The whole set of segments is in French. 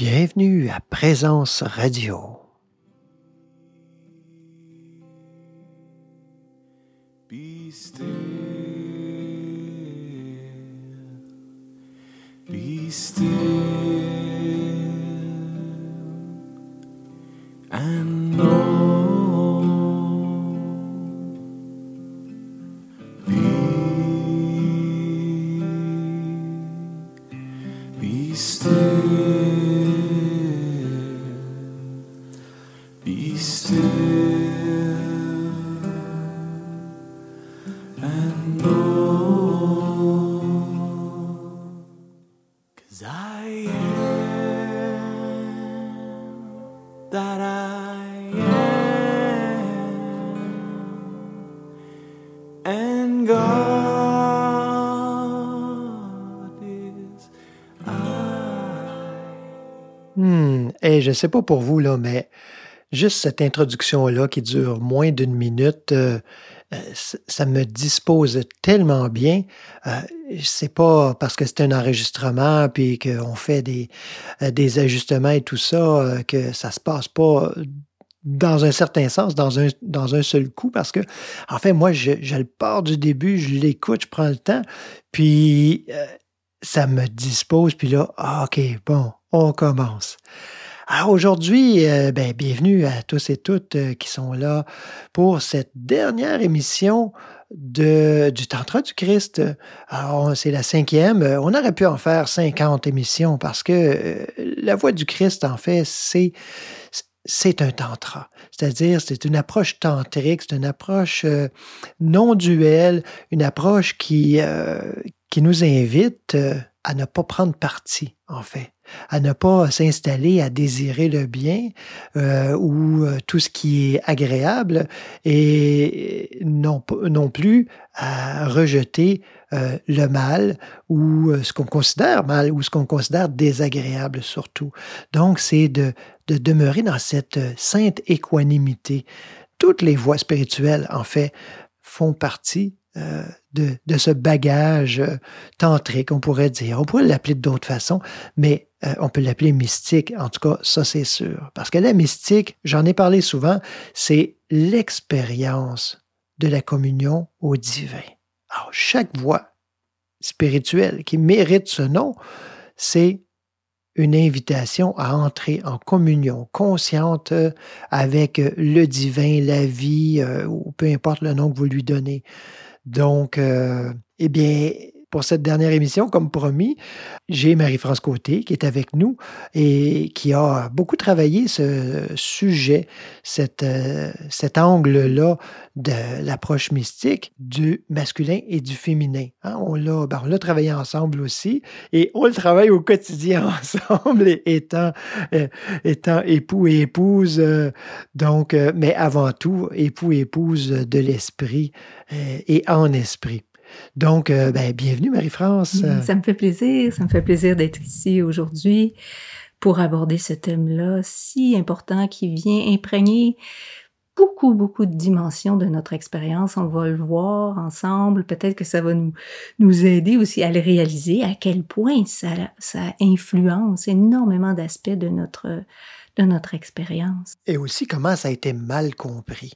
Bienvenue à Présence Radio. Je sais pas pour vous, là, mais juste cette introduction-là qui dure moins d'une minute, euh, euh, ça me dispose tellement bien. Euh, c'est pas parce que c'est un enregistrement puis qu'on fait des, euh, des ajustements et tout ça que ça se passe pas dans un certain sens, dans un, dans un seul coup, parce que, en fait, moi, je, le pars du début, je l'écoute, je prends le temps, puis ça me dispose, puis là, ah, OK, bon, on commence. Alors aujourd'hui, euh, ben, bienvenue à tous et toutes euh, qui sont là pour cette dernière émission du Tantra du Christ. Alors, c'est la cinquième. On aurait pu en faire 50 émissions parce que euh, la voix du Christ, en fait, c'est c'est un tantra. C'est-à-dire, c'est une approche tantrique, c'est une approche non duelle, une approche qui, qui nous invite à ne pas prendre parti, en fait, à ne pas s'installer à désirer le bien euh, ou euh, tout ce qui est agréable et non, non plus à rejeter euh, le mal ou ce qu'on considère mal ou ce qu'on considère désagréable surtout. Donc, c'est de, de demeurer dans cette sainte équanimité. Toutes les voies spirituelles, en fait, font partie de, de ce bagage tantrique, on pourrait dire. On pourrait l'appeler d'autres façons, mais euh, on peut l'appeler mystique. En tout cas, ça, c'est sûr. Parce que la mystique, j'en ai parlé souvent, c'est l'expérience de la communion au divin. Alors, chaque voie spirituelle qui mérite ce nom, c'est une invitation à entrer en communion consciente euh, avec euh, le divin, la vie, ou peu importe le nom que vous lui donnez. Donc, eh bien, pour cette dernière émission, comme promis, j'ai Marie-France Côté qui est avec nous et qui a beaucoup travaillé ce sujet, cet, euh, cet angle-là de l'approche mystique du masculin et du féminin. Hein, on l'a ben, on l'a travaillé ensemble aussi et on le travaille au quotidien ensemble, étant, euh, étant époux et épouse. euh, donc, mais avant tout, époux et épouse de l'esprit et en esprit. Donc, euh, ben, bienvenue Marie-France. Ça me fait plaisir, ça me fait plaisir d'être ici aujourd'hui pour aborder ce thème-là si important qui vient imprégner beaucoup, beaucoup de dimensions de notre expérience. On va le voir ensemble. Peut-être que ça va nous, nous aider aussi à le réaliser, à quel point ça, ça influence énormément d'aspects de notre, de notre expérience. Et aussi comment ça a été mal compris,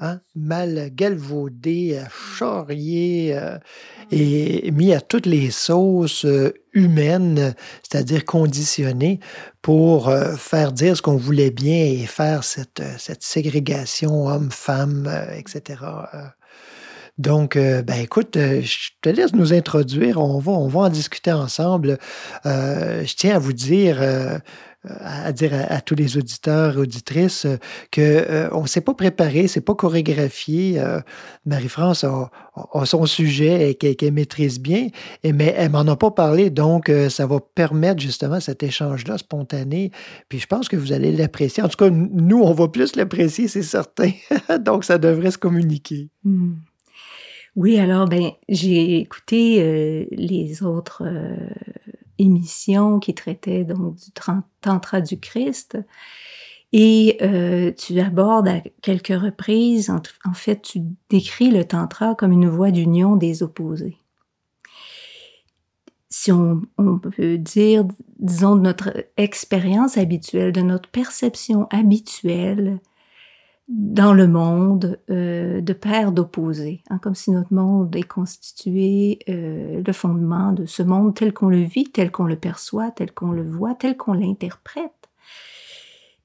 hein? mal galvaudé, euh, charrié euh, et mis à toutes les sauces euh, humaines, c'est-à-dire conditionnées pour euh, faire dire ce qu'on voulait bien et faire cette, euh, cette ségrégation homme-femme, euh, etc. Donc, euh, ben écoute, euh, je te laisse nous introduire. On va, on va en discuter ensemble. Euh, je tiens à vous dire, euh, à dire à, tous les auditeurs auditrices euh, que euh, on s'est pas préparé, c'est pas chorégraphié. Euh, Marie-France a, son sujet et qu'elle maîtrise bien, mais elle m'en a pas parlé, donc euh, ça va permettre justement cet échange-là spontané. Puis je pense que vous allez l'apprécier. En tout cas, nous, on va plus l'apprécier, c'est certain. donc ça devrait se communiquer. Hmm. Oui, alors, ben, j'ai écouté les autres émissions qui traitaient donc du Tantra du Christ. Et euh, tu abordes à quelques reprises, en, fait, tu décris le Tantra comme une voie d'union des opposés. si on peut dire, disons, de notre expérience habituelle, de notre perception habituelle dans le monde euh, de paires d'opposés, hein, comme si notre monde est constitué, euh, le fondement de ce monde tel qu'on le vit, tel qu'on le perçoit, tel qu'on le voit, tel qu'on l'interprète,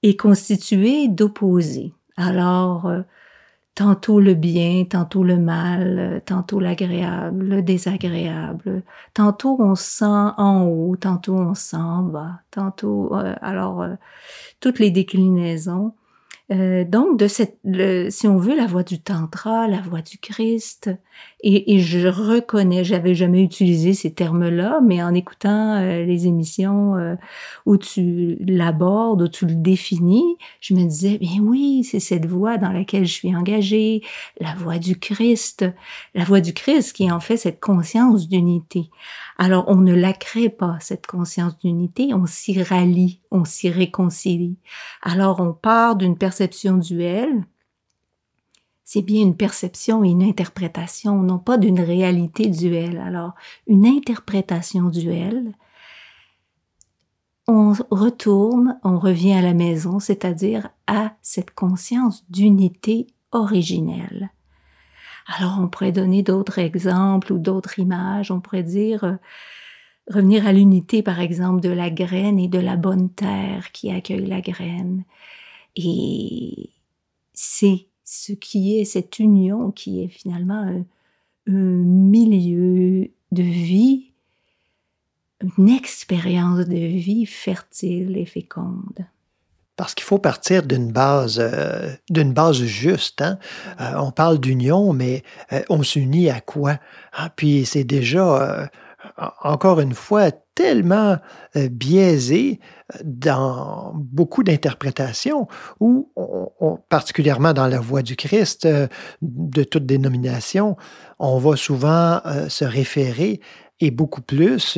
est constitué d'opposés. Alors, euh, tantôt le bien, tantôt le mal, tantôt l'agréable, le désagréable. Tantôt on sent en haut, tantôt on sent en bas, tantôt euh, alors euh, toutes les déclinaisons. Euh, donc, de cette, le- si on veut, la voix du tantra, la voix du Christ, et, et je reconnais, j'avais jamais utilisé ces termes-là, mais en écoutant euh, les émissions euh, où tu l'abordes, où tu le définis, je me disais, bien oui, c'est cette voix dans laquelle je suis engagée, la voix du Christ, la voix du Christ qui est en fait cette conscience d'unité. Alors, on ne la crée pas, cette conscience d'unité, on s'y rallie, on s'y réconcilie. Alors, on part d'une perception duelle. C'est bien une perception et une interprétation, non pas d'une réalité duelle. Alors, une interprétation duelle, on retourne, on revient à la maison, c'est-à-dire à cette conscience d'unité originelle. Alors, on pourrait donner d'autres exemples ou d'autres images. On pourrait dire, euh, revenir à l'unité, par exemple, de la graine et de la bonne terre qui accueille la graine. Et c'est ce qui est cette union qui est finalement un, un milieu de vie, une expérience de vie fertile et féconde. Parce qu'il faut partir d'une base, euh, d'une base juste. Hein? Euh, on parle d'union, mais euh, on s'unit à quoi? Ah, puis c'est déjà, en- encore une fois, tellement biaisé dans beaucoup d'interprétations, où, on- on- particulièrement dans la voix du Christ, de toute dénomination, on va souvent se référer, et beaucoup plus,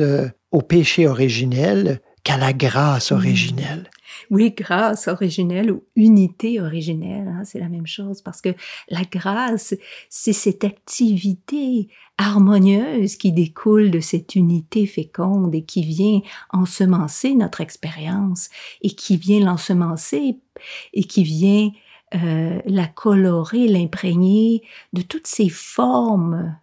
au péché originel qu'à la grâce Mm. originelle. Oui, grâce originelle ou unité originelle, hein, c'est la même chose parce que la grâce, c'est cette activité harmonieuse qui découle de cette unité féconde et qui vient ensemencer notre expérience et qui vient l'ensemencer et qui vient euh, la colorer, l'imprégner de toutes ces formes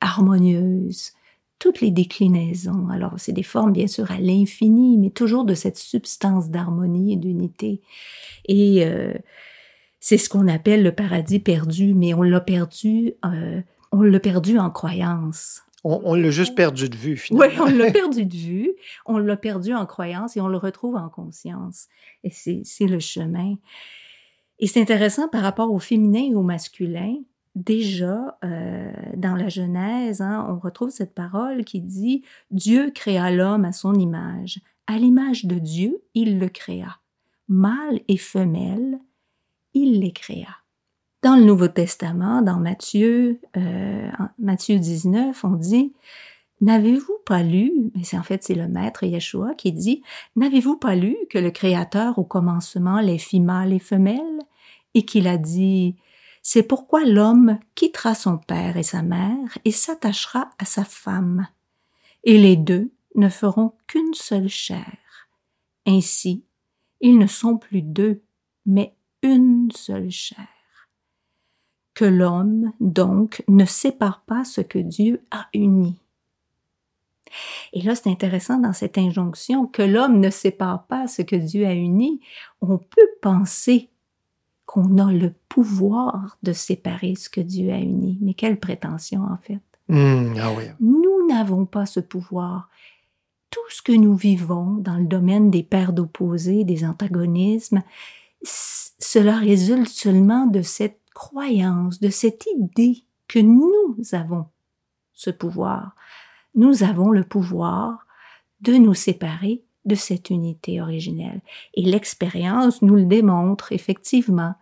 harmonieuses toutes les déclinaisons. Alors, c'est des formes, bien sûr, à l'infini, mais toujours de cette substance d'harmonie et d'unité. Et euh, c'est ce qu'on appelle le paradis perdu, mais on l'a perdu, euh, on l'a perdu en croyance. On, on l'a juste perdu de vue, finalement. Oui, on l'a perdu de vue, on l'a perdu en croyance et on le retrouve en conscience. Et c'est c'est le chemin. Et c'est intéressant par rapport au féminin et au masculin. Déjà, euh, dans la Genèse, hein, on retrouve cette parole qui dit Dieu créa l'homme à son image. À l'image de Dieu, il le créa. Mâle et femelle, il les créa. Dans le Nouveau Testament, dans Matthieu, euh, Matthieu 19, on dit N'avez-vous pas lu, mais c'est en fait c'est le maître Yeshua qui dit, N'avez-vous pas lu que le Créateur au commencement les fit mâles et femelles, et qu'il a dit, C'est pourquoi l'homme quittera son père et sa mère et s'attachera à sa femme, et les deux ne feront qu'une seule chair. Ainsi, ils ne sont plus deux, mais une seule chair. Que l'homme, donc, ne sépare pas ce que Dieu a uni. Et là, c'est intéressant dans cette injonction que l'homme ne sépare pas ce que Dieu a uni. On peut penser qu'on a le pouvoir de séparer ce que Dieu a uni. Mais quelle prétention, en fait. Mmh, ah oui. Nous n'avons pas ce pouvoir. Tout ce que nous vivons dans le domaine des paires d'opposés, des antagonismes, cela résulte seulement de cette croyance, de cette idée que nous avons ce pouvoir. Nous avons le pouvoir de nous séparer de cette unité originelle. Et l'expérience nous le démontre, effectivement.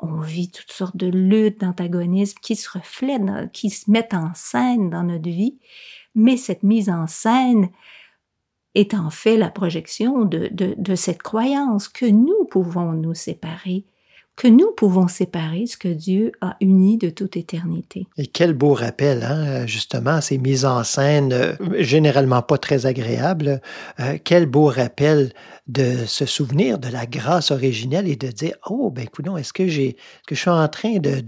On vit toutes sortes de luttes, d'antagonismes qui se reflètent, qui se mettent en scène dans notre vie, mais cette mise en scène est en fait la projection de, de, de cette croyance que nous pouvons nous séparer, que nous pouvons séparer ce que Dieu a uni de toute éternité. Et quel beau rappel, hein, justement, ces mises en scène euh, généralement pas très agréables. Euh, quel beau rappel de se souvenir de la grâce originelle et de dire oh ben écoute est-ce que j'ai que je suis en train de,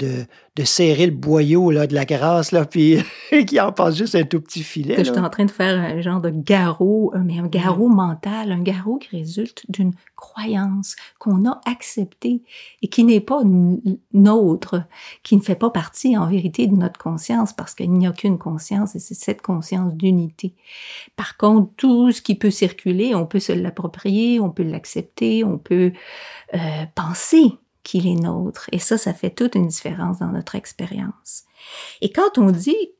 de, serrer le boyau là de la grâce là puis qui en passe juste un tout petit filet que je suis en train de faire un genre de garrot mais un garrot mental un garrot qui résulte d'une croyance qu'on a acceptée et qui n'est pas nôtre qui ne fait pas partie en vérité de notre conscience parce qu'il n'y a qu'une conscience et c'est cette conscience d'unité. Par contre tout ce qui peut circuler on peut se l'approprier on peut l'accepter, on peut euh, penser qu'il est nôtre. Et ça, ça fait toute une différence dans notre expérience. Et quand on dit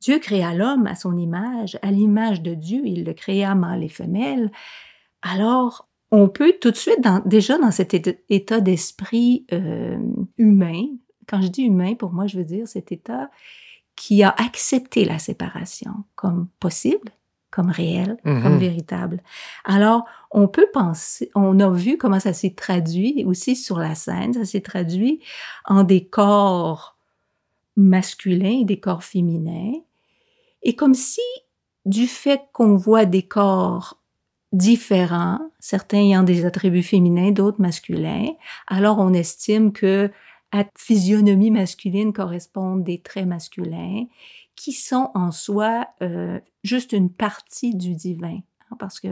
Dieu créa l'homme à son image, à l'image de Dieu, il le créa mâle et femelle, alors on peut tout de suite, déjà dans cet état d'esprit euh, humain, quand je dis humain, pour moi, je veux dire cet état qui a accepté la séparation comme possible, comme réel, comme Mhm. véritable. Alors, on peut penser, on a vu comment ça s'est traduit aussi sur la scène, ça s'est traduit en des corps masculins et des corps féminins. Et comme si, du fait qu'on voit des corps différents, certains ayant des attributs féminins, d'autres masculins, alors on estime que à physionomie masculine correspondent des traits masculins qui sont en soi euh, juste une partie du divin. hein, Parce que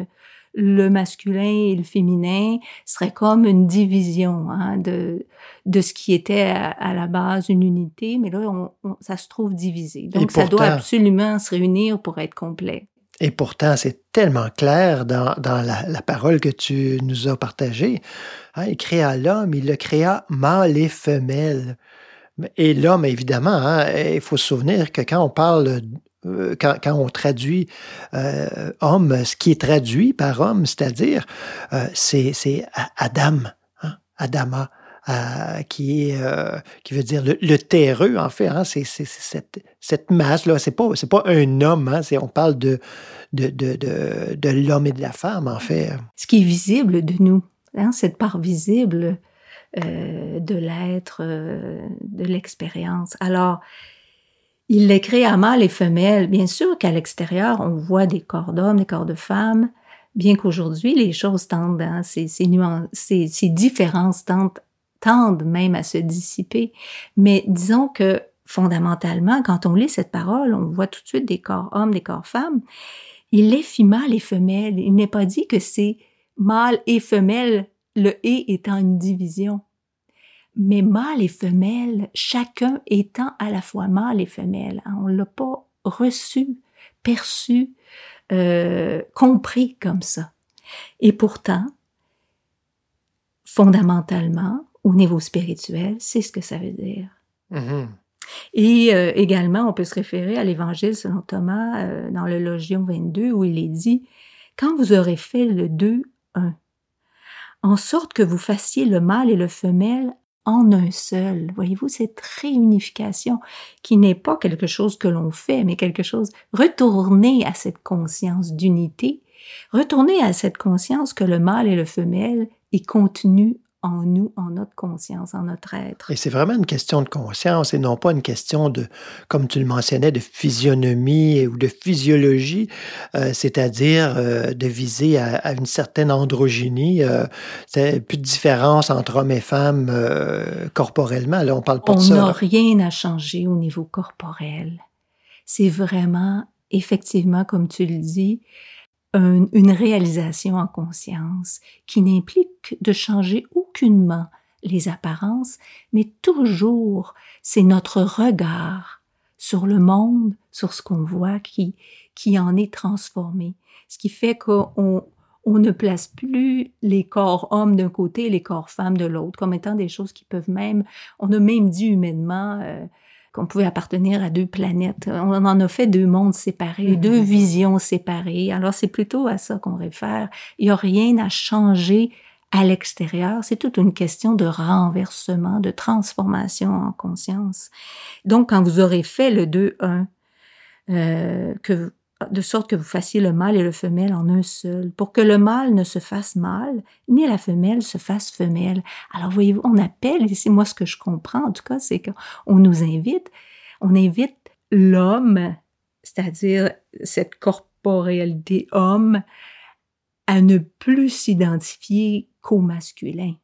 le masculin et le féminin serait comme une division hein, de, de ce qui était à, à la base une unité, mais là, on, on- ça se trouve divisé. Donc, ça doit absolument se réunir pour être complet. Et pourtant, c'est tellement clair dans, dans la, la parole que tu nous as partagée. Hein, il créa l'homme, il le créa mâle et femelle. Et l'homme, évidemment, hein, il faut se souvenir que quand on parle, euh, quand, quand on traduit euh, homme, ce qui est traduit par homme, c'est-à-dire, euh, c'est Adam, hein, Adama, euh, qui euh, qui veut dire le, le terreux, en fait. Hein, c'est cette, cette masse-là. C'est pas, pas un homme. Hein, on parle de, de, de, de, de l'homme et de la femme, en fait. Ce qui est visible de nous, hein, cette part visible euh, de l'être, euh, de l'expérience. Alors, il les crée à mâle et femelle. Bien sûr qu'à l'extérieur, on voit des corps d'hommes, des corps de femmes, bien qu'aujourd'hui, les choses tendent, hein, ces, ces, nuances, ces, ces différences tendent, tendent même à se dissiper. Mais disons que fondamentalement, quand on lit cette parole, on voit tout de suite des corps hommes, des corps femmes. Il les fit mâle et femelle. Il n'est pas dit que c'est mâle et femelle, le et étant une division. Mais mâle et femelle, chacun étant à la fois mâle et femelle. hein, On l'a pas reçu, perçu, euh, compris comme ça. Et pourtant, fondamentalement, au niveau spirituel, c'est ce que ça veut dire. Mhm. Et euh, également, on peut se référer à l'Évangile selon Thomas euh, dans le Logion 22 où il est dit Quand vous aurez fait le 2, 1, en sorte que vous fassiez le mâle et le femelle en un seul. Voyez-vous, cette réunification qui n'est pas quelque chose que l'on fait, mais quelque chose, retourner à cette conscience d'unité, retourner à cette conscience que le mâle et le femelle est contenu en nous, en notre conscience, en notre être. Et c'est vraiment une question de conscience et non pas une question de, comme tu le mentionnais, de physionomie ou de physiologie, euh, c'est-à-dire euh, de viser à, à une certaine androgynie. Euh, c'est plus de différence entre hommes et femmes euh, corporellement. Là, on parle pas On de ça. n'a là. rien à changer au niveau corporel. C'est vraiment, effectivement, comme tu le dis, un- une réalisation en conscience qui n'implique de changer aucunement les apparences, mais toujours c'est notre regard sur le monde, sur ce qu'on voit qui, qui en est transformé. Ce qui fait qu'on on ne place plus les corps hommes d'un côté et les corps femmes de l'autre comme étant des choses qui peuvent même, on a même dit humainement euh, qu'on pouvait appartenir à deux planètes. On en a fait deux mondes séparés, Mhm. deux visions séparées. Alors c'est plutôt à ça qu'on réfère. Il n'y a rien à changer à l'extérieur. C'est toute une question de renversement, de transformation en conscience. Donc quand vous aurez fait le 2-1, euh, que de sorte que vous fassiez le mâle et le femelle en un seul, pour que le mâle ne se fasse mâle, ni la femelle se fasse femelle. Alors voyez-vous, on appelle, et c'est moi ce que je comprends en tout cas, c'est qu'on nous invite, on invite l'homme, c'est-à-dire cette corporéalité homme, à ne plus s'identifier qu'au masculin.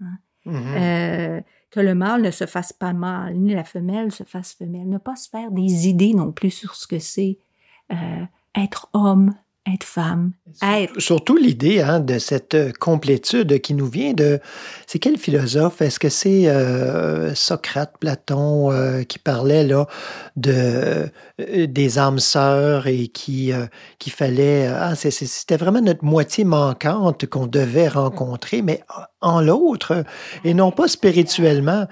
hein. Mhm. Euh, que le mâle ne se fasse pas mâle, ni la femelle se fasse femelle. Ne pas se faire des idées non plus sur ce que c'est euh, être homme, être femme, être. Surtout l'idée hein, de cette euh, complétude qui nous vient de... C'est quel philosophe? Est-ce que c'est euh, Socrate, Platon euh, qui parlait là de euh, des âmes sœurs et qui qu'il fallait... Ah, c'était vraiment notre moitié manquante qu'on devait rencontrer, mais en l'autre, et non pas spirituellement.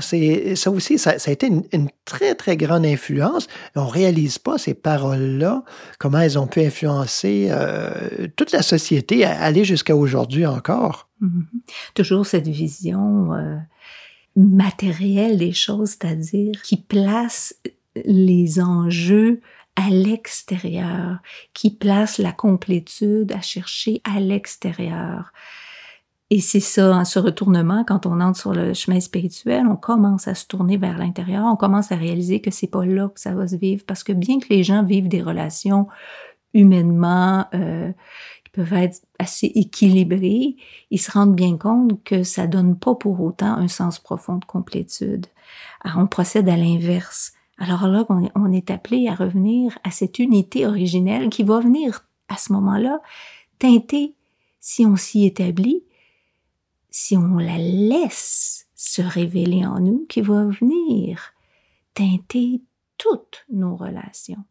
C'est ça aussi, ça, a été une, très, très grande influence. On réalise pas ces paroles-là, comment elles ont pu influencer euh, toute la société, à aller jusqu'à aujourd'hui encore. Mhm. Toujours cette vision euh, matérielle des choses, c'est-à-dire qui place les enjeux à l'extérieur, qui place la complétude à chercher à l'extérieur. Et c'est ça, hein, ce retournement, quand on entre sur le chemin spirituel, on commence à se tourner vers l'intérieur, on commence à réaliser que c'est pas là que ça va se vivre, parce que bien que les gens vivent des relations humainement euh, qui peuvent être assez équilibrées, ils se rendent bien compte que ça donne pas pour autant un sens profond de complétude. Alors on procède à l'inverse. Alors là, on est, on est appelé à revenir à cette unité originelle qui va venir à ce moment-là teinter, si on s'y établit, si on la laisse se révéler en nous, qui va venir teinter toutes nos relations.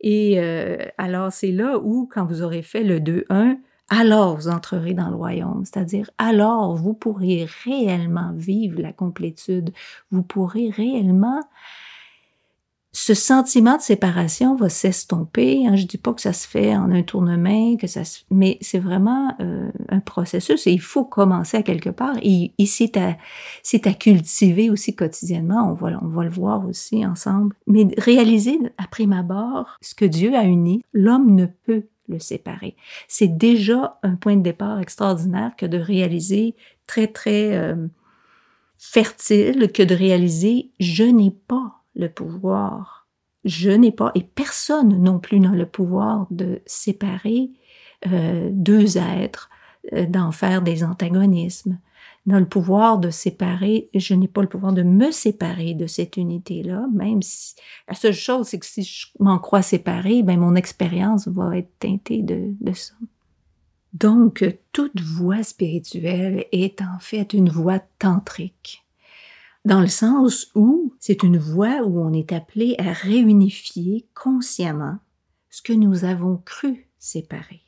Et euh, alors, c'est là où, quand vous aurez fait le 2-1, alors vous entrerez dans le royaume, c'est-à-dire alors vous pourriez réellement vivre la complétude, vous pourrez réellement ce sentiment de séparation va s'estomper. Hein, je dis pas que ça se fait en un tournement, que ça, se, mais c'est vraiment euh, un processus et il faut commencer à quelque part. Et, et c'est à, cultiver aussi quotidiennement. On va, on va le voir aussi ensemble. Mais réaliser à prime abord ce que Dieu a uni, l'homme ne peut le séparer. C'est déjà un point de départ extraordinaire que de réaliser très très euh, fertile que de réaliser je n'ai pas le pouvoir. Je n'ai pas, et personne non plus n'a le pouvoir de séparer euh, deux êtres, euh, d'en faire des antagonismes, n'a le pouvoir de séparer, je n'ai pas le pouvoir de me séparer de cette unité-là, même si la seule chose, c'est que si je m'en crois séparée, ben mon expérience va être teintée de, de ça. Donc, toute voie spirituelle est en fait une voie tantrique dans le sens où c'est une voie où on est appelé à réunifier consciemment ce que nous avons cru séparer.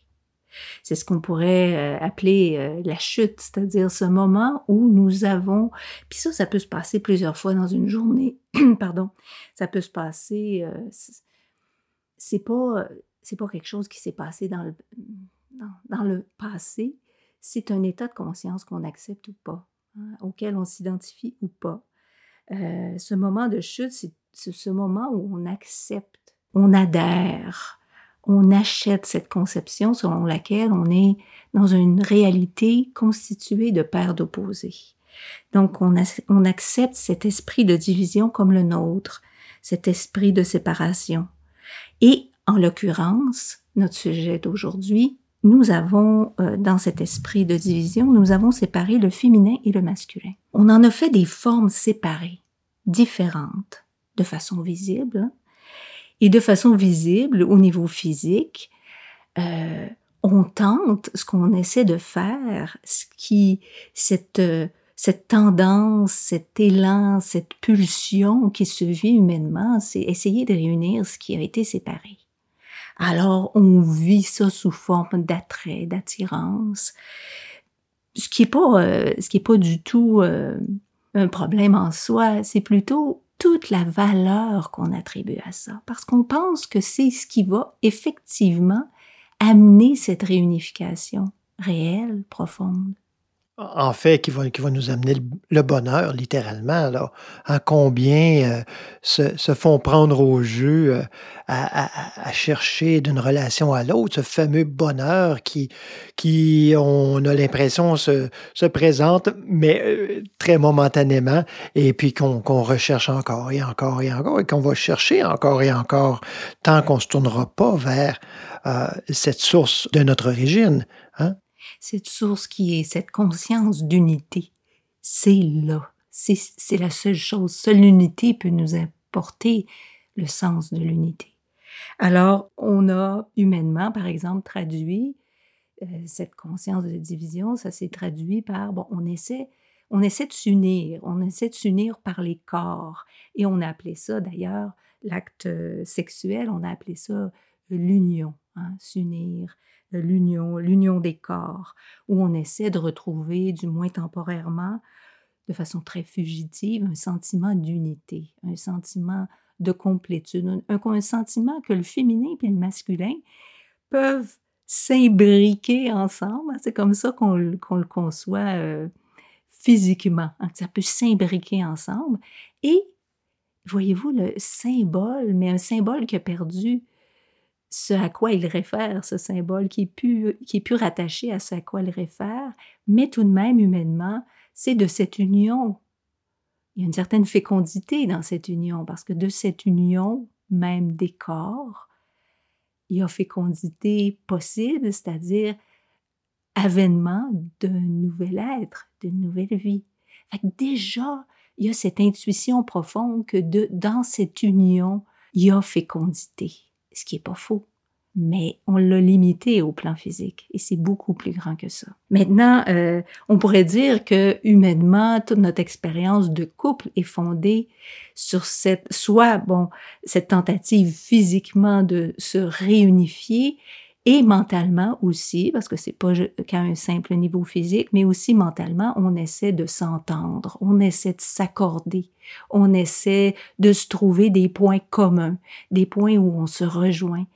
C'est ce qu'on pourrait euh, appeler euh, la chute, c'est-à-dire ce moment où nous avons, puis ça, ça peut se passer plusieurs fois dans une journée, pardon, ça peut se passer, euh, c'est pas, pas quelque chose qui s'est passé dans le, dans le passé, c'est un état de conscience qu'on accepte ou pas hein, auquel on s'identifie ou pas. Euh, ce moment de chute, c'est ce moment où on accepte, on adhère, on achète cette conception selon laquelle on est dans une réalité constituée de paires d'opposés. Donc on, accepte cet esprit de division comme le nôtre, cet esprit de séparation. Et en l'occurrence, notre sujet d'aujourd'hui, nous avons, euh, dans cet esprit de division, nous avons séparé le féminin et le masculin. On en a fait des formes séparées, différentes, de façon visible, et de façon visible au niveau physique. Euh, on tente ce qu'on essaie de faire, ce qui, cette, euh, cette tendance, cet élan, cette pulsion qui se vit humainement, c'est essayer de réunir ce qui a été séparé. Alors, on vit ça sous forme d'attrait, d'attirance, ce qui est pas, euh, ce qui est pas du tout euh, un problème en soi. C'est plutôt toute la valeur qu'on attribue à ça, parce qu'on pense que c'est ce qui va effectivement amener cette réunification réelle, profonde. En fait, qui va, qui va nous amener le, bonheur, littéralement. Alors, en combien euh, se, se font prendre au jeu euh, à, chercher d'une relation à l'autre, ce fameux bonheur qui, qui on a l'impression, se, se présente, mais euh, très momentanément, et puis qu'on recherche encore et encore et encore, et qu'on va chercher encore et encore, tant qu'on ne se tournera pas vers cette source de notre origine. Hein? Cette source qui est cette conscience d'unité, c'est là. C'est la seule chose. Seule l'unité peut nous apporter le sens de l'unité. Alors, on a humainement, par exemple, traduit euh, cette conscience de division, ça s'est traduit par, bon, on essaie, on essaie de s'unir, on essaie de s'unir par les corps. Et on a appelé ça, d'ailleurs, l'acte euh, sexuel, on a appelé ça euh, l'union, hein, s'unir, l'union, l'union des corps, où on essaie de retrouver, du moins temporairement, de façon très fugitive, un sentiment d'unité, un sentiment de complétude, un, un sentiment que le féminin et le masculin peuvent s'imbriquer ensemble. C'est comme ça qu'on le- qu'on le conçoit euh, physiquement. hein, Ça peut s'imbriquer ensemble. Et voyez-vous le symbole, mais un symbole qui a perdu ce à quoi il réfère, ce symbole qui est plus, qui rattaché à ce à quoi il réfère, mais tout de même humainement, c'est de cette union. Il y a une certaine fécondité dans cette union, parce que de cette union, même des corps, il y a fécondité possible, c'est-à-dire avènement d'un nouvel être, d'une nouvelle vie. Déjà, il y a cette intuition profonde que dans cette union, il y a fécondité, ce qui est pas faux. Mais on l'a limité au plan physique et c'est beaucoup plus grand que ça. Maintenant, euh, on pourrait dire que humainement, toute notre expérience de couple est fondée sur cette, soit bon, cette tentative physiquement de se réunifier et mentalement aussi, parce que c'est pas qu'à un simple niveau physique, mais aussi mentalement, on essaie de s'entendre, on essaie de s'accorder, on essaie de se trouver des points communs, des points où on se rejoint.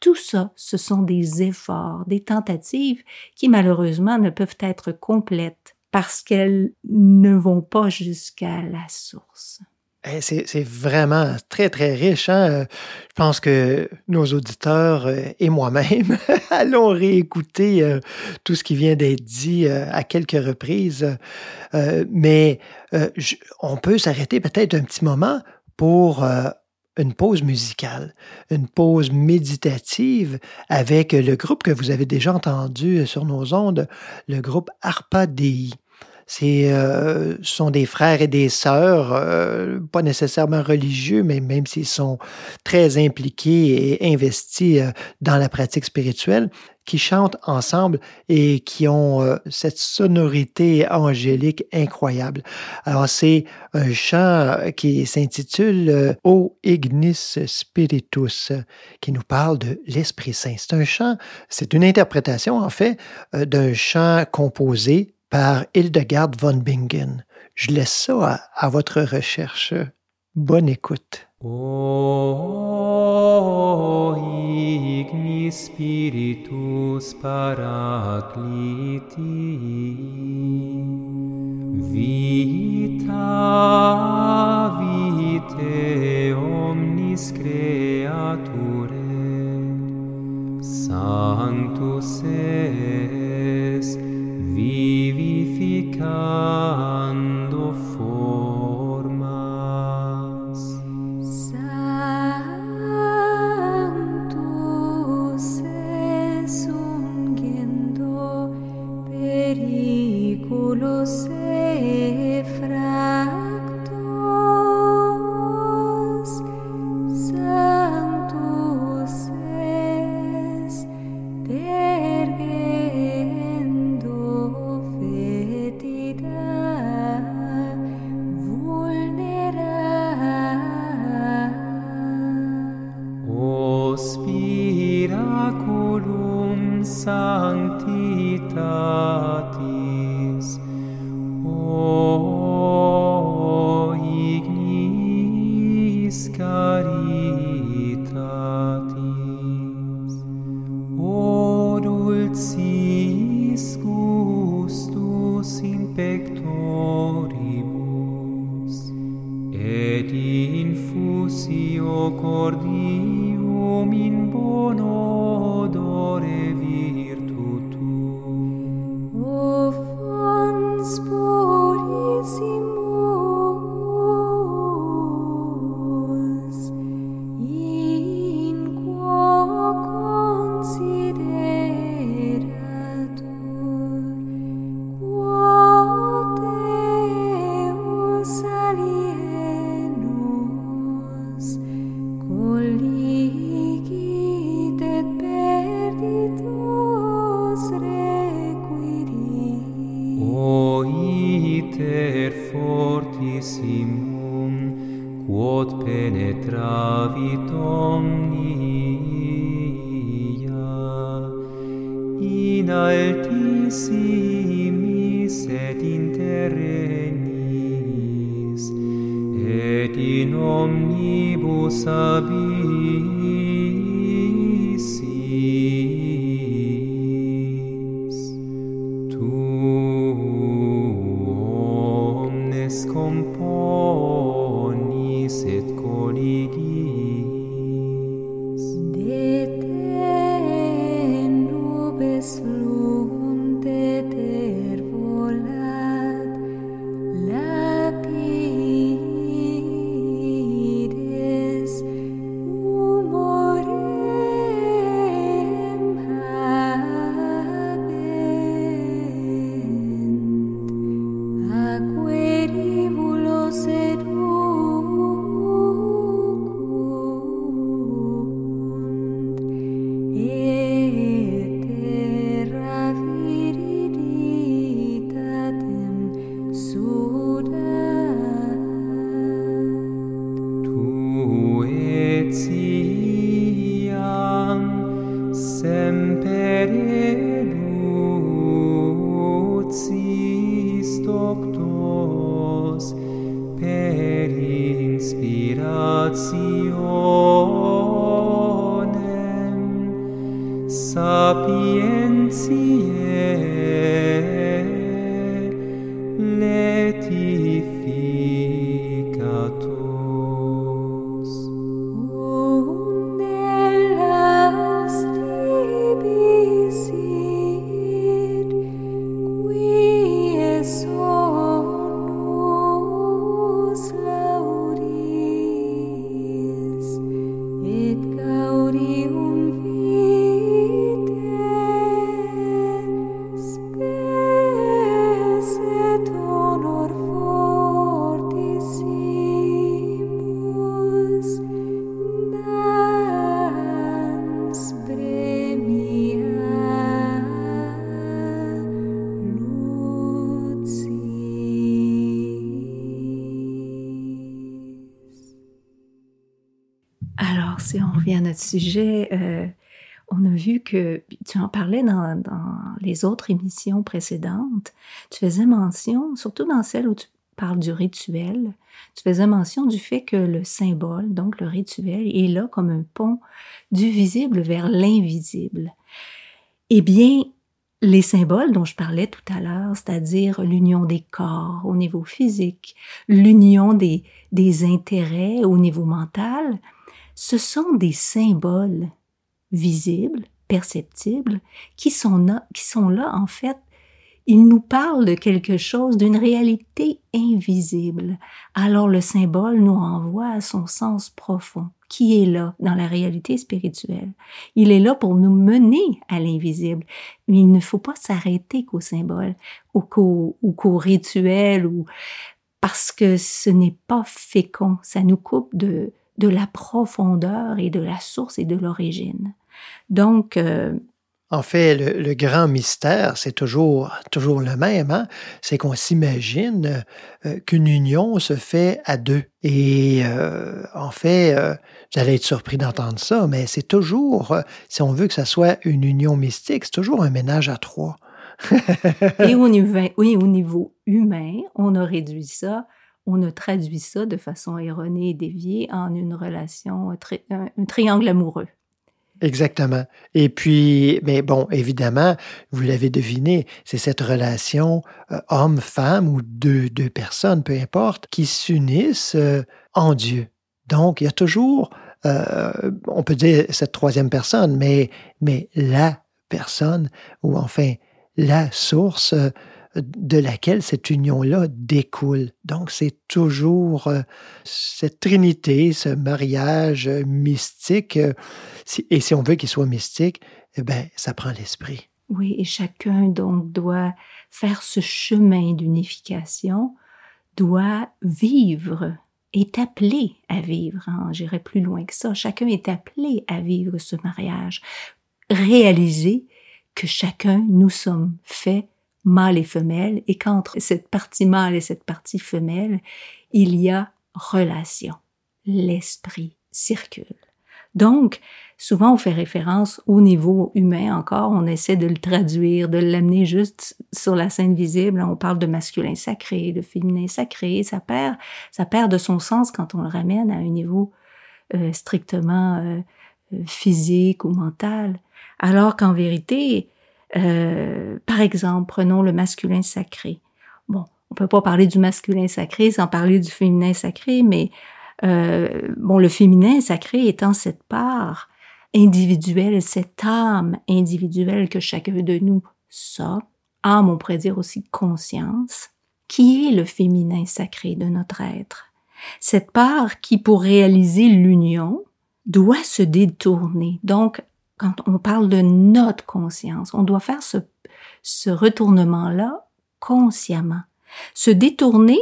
Tout ça, ce sont des efforts, des tentatives qui malheureusement ne peuvent être complètes parce qu'elles ne vont pas jusqu'à la source. Eh, C'est vraiment très, très riche. Hein? Euh, Je pense que nos auditeurs euh, et moi-même allons réécouter euh, tout ce qui vient d'être dit à quelques reprises. Mais on peut s'arrêter peut-être un petit moment pour une pause musicale, une pause méditative avec le groupe que vous avez déjà entendu sur nos ondes, le groupe Arpa Dei. C'est, euh, sont des frères et des sœurs, euh, pas nécessairement religieux, mais même s'ils sont très impliqués et investis euh, dans la pratique spirituelle, qui chantent ensemble et qui ont euh, cette sonorité angélique incroyable. Alors, c'est un chant euh, qui s'intitule O Ignis Spiritus, qui nous parle de l'Esprit Saint. C'est un chant, c'est une interprétation, en fait, d'un chant composé par Hildegard von Bingen. Je laisse ça à, à votre recherche. Bonne écoute. O ignis spiritus paracliti vita vitae omnis creature sanctus es Come. Sujet, euh, on a vu que tu en parlais dans, dans les autres émissions précédentes. Tu faisais mention, surtout dans celle où tu parles du rituel, tu faisais mention du fait que le symbole, donc le rituel, est là comme un pont du visible vers l'invisible. Eh bien, les symboles dont je parlais tout à l'heure, c'est-à-dire l'union des corps au niveau physique, l'union des, des intérêts au niveau mental, ce sont des symboles visibles, perceptibles, qui sont là, qui sont là en fait. Ils nous parlent de quelque chose, d'une réalité invisible. Alors le symbole nous renvoie à son sens profond, qui est là dans la réalité spirituelle. Il est là pour nous mener à l'invisible. Mais il ne faut pas s'arrêter qu'au symbole ou qu'au, ou qu'au rituel ou parce que ce n'est pas fécond. Ça nous coupe de, de la profondeur et de la source et de l'origine. Donc, euh, En fait, le, le grand mystère, c'est toujours, toujours le même. Hein? C'est qu'on s'imagine euh, qu'une union se fait à deux. Et euh, en fait, euh, vous allez être surpris d'entendre ça, mais c'est toujours, si on veut que ça soit une union mystique, c'est toujours un ménage à trois. et au niveau, oui, au niveau humain, on a réduit ça, on a traduit ça de façon erronée et déviée en une relation, un, tri- un- triangle amoureux. Exactement. Et puis, mais bon, évidemment, vous l'avez deviné, c'est cette relation euh, homme-femme ou deux, deux personnes, peu importe, qui s'unissent euh, en Dieu. Donc, il y a toujours, euh, on peut dire cette troisième personne, mais, mais la personne, ou enfin la source euh, de laquelle cette union-là découle. Donc, c'est toujours euh, cette trinité, ce mariage mystique. euh, et si on veut qu'il soit mystique, eh ben, ça prend l'esprit. Oui, et chacun donc doit faire ce chemin d'unification, doit vivre, est appelé à vivre. hein, J'irai plus loin que ça. Chacun est appelé à vivre ce mariage. Réaliser que chacun, nous sommes faits mâle et femelle, et qu'entre cette partie mâle et cette partie femelle, il y a relation. L'esprit circule. Donc, souvent on fait référence au niveau humain encore, on essaie de le traduire, de l'amener juste sur la scène visible. On parle de masculin sacré, de féminin sacré, ça perd, ça perd de son sens quand on le ramène à un niveau euh, strictement euh, euh, physique ou mental. Alors qu'en vérité, euh, par exemple, prenons le masculin sacré. Bon, on peut pas parler du masculin sacré sans parler du féminin sacré, mais euh, bon, le féminin sacré étant cette part individuelle, cette âme individuelle que chacun de nous a, âme, on pourrait dire aussi conscience, qui est le féminin sacré de notre être? Cette part qui, pour réaliser l'union, doit se détourner. Donc, quand on parle de notre conscience, on doit faire ce, ce retournement-là consciemment. Se détourner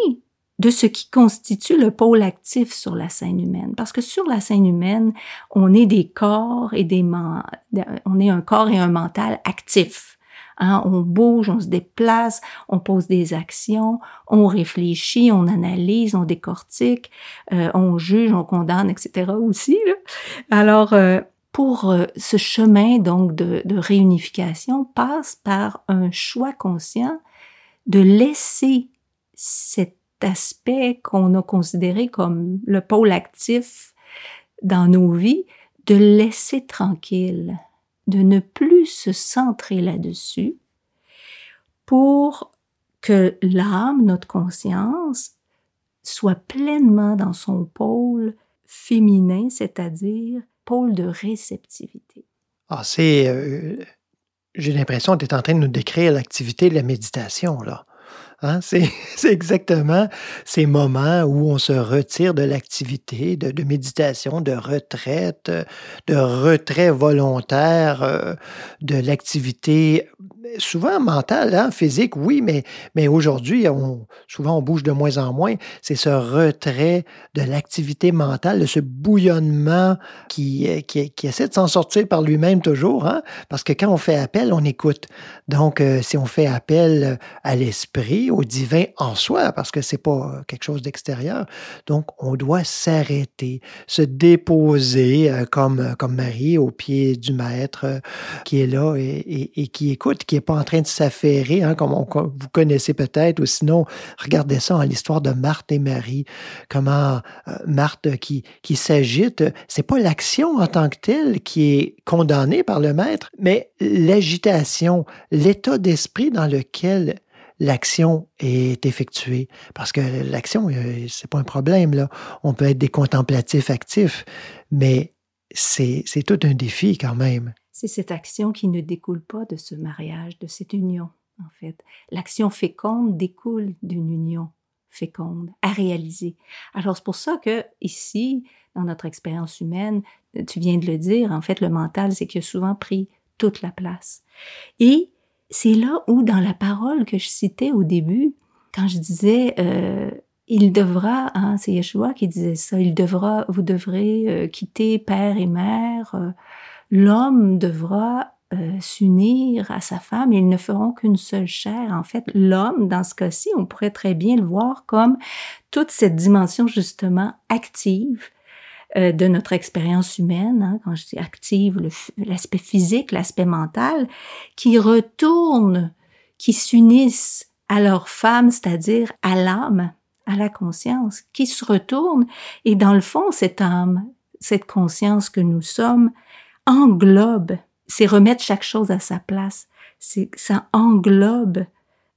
de ce qui constitue le pôle actif sur la scène humaine. Parce que sur la scène humaine, on est des corps et des on est un corps et un mental actifs. Hein, on bouge, on se déplace, on pose des actions, on réfléchit, on analyse, on décortique, euh, on juge, on condamne, etc. aussi. Là. Alors, euh, pour euh, ce chemin donc de, de réunification passe par un choix conscient de laisser cet aspect qu'on a considéré comme le pôle actif dans nos vies, de laisser tranquille, de ne plus se centrer là-dessus pour que l'âme, notre conscience, soit pleinement dans son pôle féminin, c'est-à-dire de réceptivité. Ah, c'est. euh, J'ai l'impression que tu es en train de nous décrire l'activité de la méditation, là. Hein? C'est exactement ces moments où on se retire de l'activité de, méditation, de retraite, de retrait volontaire, euh, de l'activité souvent mentale, hein, physique, oui, mais, mais aujourd'hui, on, souvent on bouge de moins en moins. C'est ce retrait de l'activité mentale, de ce bouillonnement qui, euh, qui, qui essaie de s'en sortir par lui-même toujours, hein, parce que quand on fait appel, on écoute. Donc, euh, si on fait appel à l'esprit, au divin en soi, parce que c'est pas quelque chose d'extérieur, donc on doit s'arrêter, se déposer euh, comme, comme Marie au pied du Maître euh, qui est là et, qui écoute, qui est pas en train de s'affairer, hein, comme, on, vous connaissez peut-être, ou sinon, regardez ça en l'histoire de Marthe et Marie, comment euh, Marthe qui, qui s'agite, c'est pas l'action en tant que telle qui est condamnée par le Maître, mais l'agitation, l'état d'esprit dans lequel l'action est effectuée. Parce que l'action, euh, c'est pas un problème. On peut être des contemplatifs actifs, mais c'est c'est tout un défi quand même. C'est cette action qui ne découle pas de ce mariage, de cette union, en fait. L'action féconde découle d'une union féconde à réaliser. Alors c'est pour ça que ici, dans notre expérience humaine, tu viens de le dire, en fait, le mental, c'est qu'il a souvent pris toute la place. Et c'est là où, dans la parole que je citais au début, quand je disais, euh, il devra, hein, c'est Yeshua qui disait ça, il devra, vous devrez euh, quitter père et mère, euh, l'homme devra euh, s'unir à sa femme et ils ne feront qu'une seule chair. En fait, l'homme, dans ce cas-ci, on pourrait très bien le voir comme toute cette dimension justement active euh, de notre expérience humaine, hein, quand je dis active, l'aspect physique, l'aspect mental, qui retournent, qui s'unissent à leur femme, c'est-à-dire à l'âme, à la conscience, qui se retournent. Et dans le fond, cette âme, cette conscience que nous sommes, englobe, c'est remettre chaque chose à sa place. C'est, ça englobe,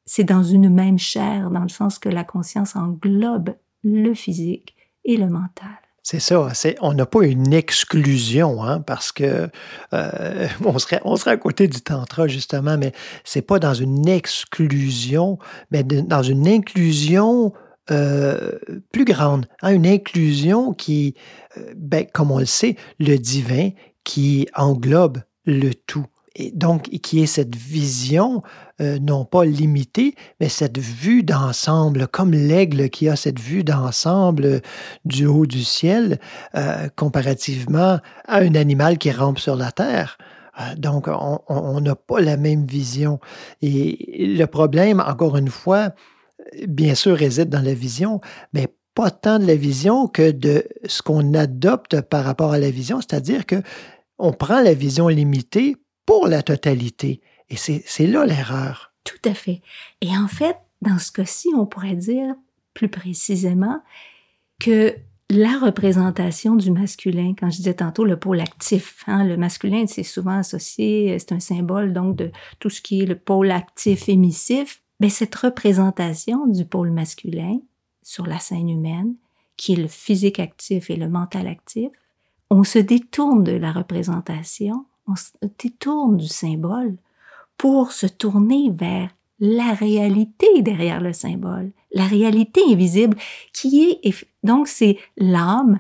c'est dans une même chair, dans le sens que la conscience englobe le physique et le mental. C'est ça. C'est, on n'a pas une exclusion, hein, parce que euh, on, serait, à côté du tantra, justement, mais c'est pas dans une exclusion, mais dans une inclusion euh, plus grande, hein, une inclusion qui, euh, ben, comme on le sait, le divin qui englobe le tout. Et donc, qui est cette vision, euh, non pas limitée, mais cette vue d'ensemble, comme l'aigle qui a cette vue d'ensemble euh, du haut du ciel, euh, comparativement à un animal qui rampe sur la terre. Donc, on on- on n'a pas la même vision. Et le problème, encore une fois, bien sûr, réside dans la vision, mais pas tant de la vision que de ce qu'on adopte par rapport à la vision, c'est-à-dire que on prend la vision limitée pour la totalité. Et c'est là l'erreur. Tout à fait. Et en fait, dans ce cas-ci, on pourrait dire plus précisément que la représentation du masculin, quand je disais tantôt le pôle actif, hein, le masculin, c'est souvent associé, c'est un symbole donc de tout ce qui est le pôle actif émissif, mais cette représentation du pôle masculin sur la scène humaine, qui est le physique actif et le mental actif, on se détourne de la représentation, on se détourne du symbole pour se tourner vers la réalité derrière le symbole, la réalité invisible qui est donc c'est l'âme,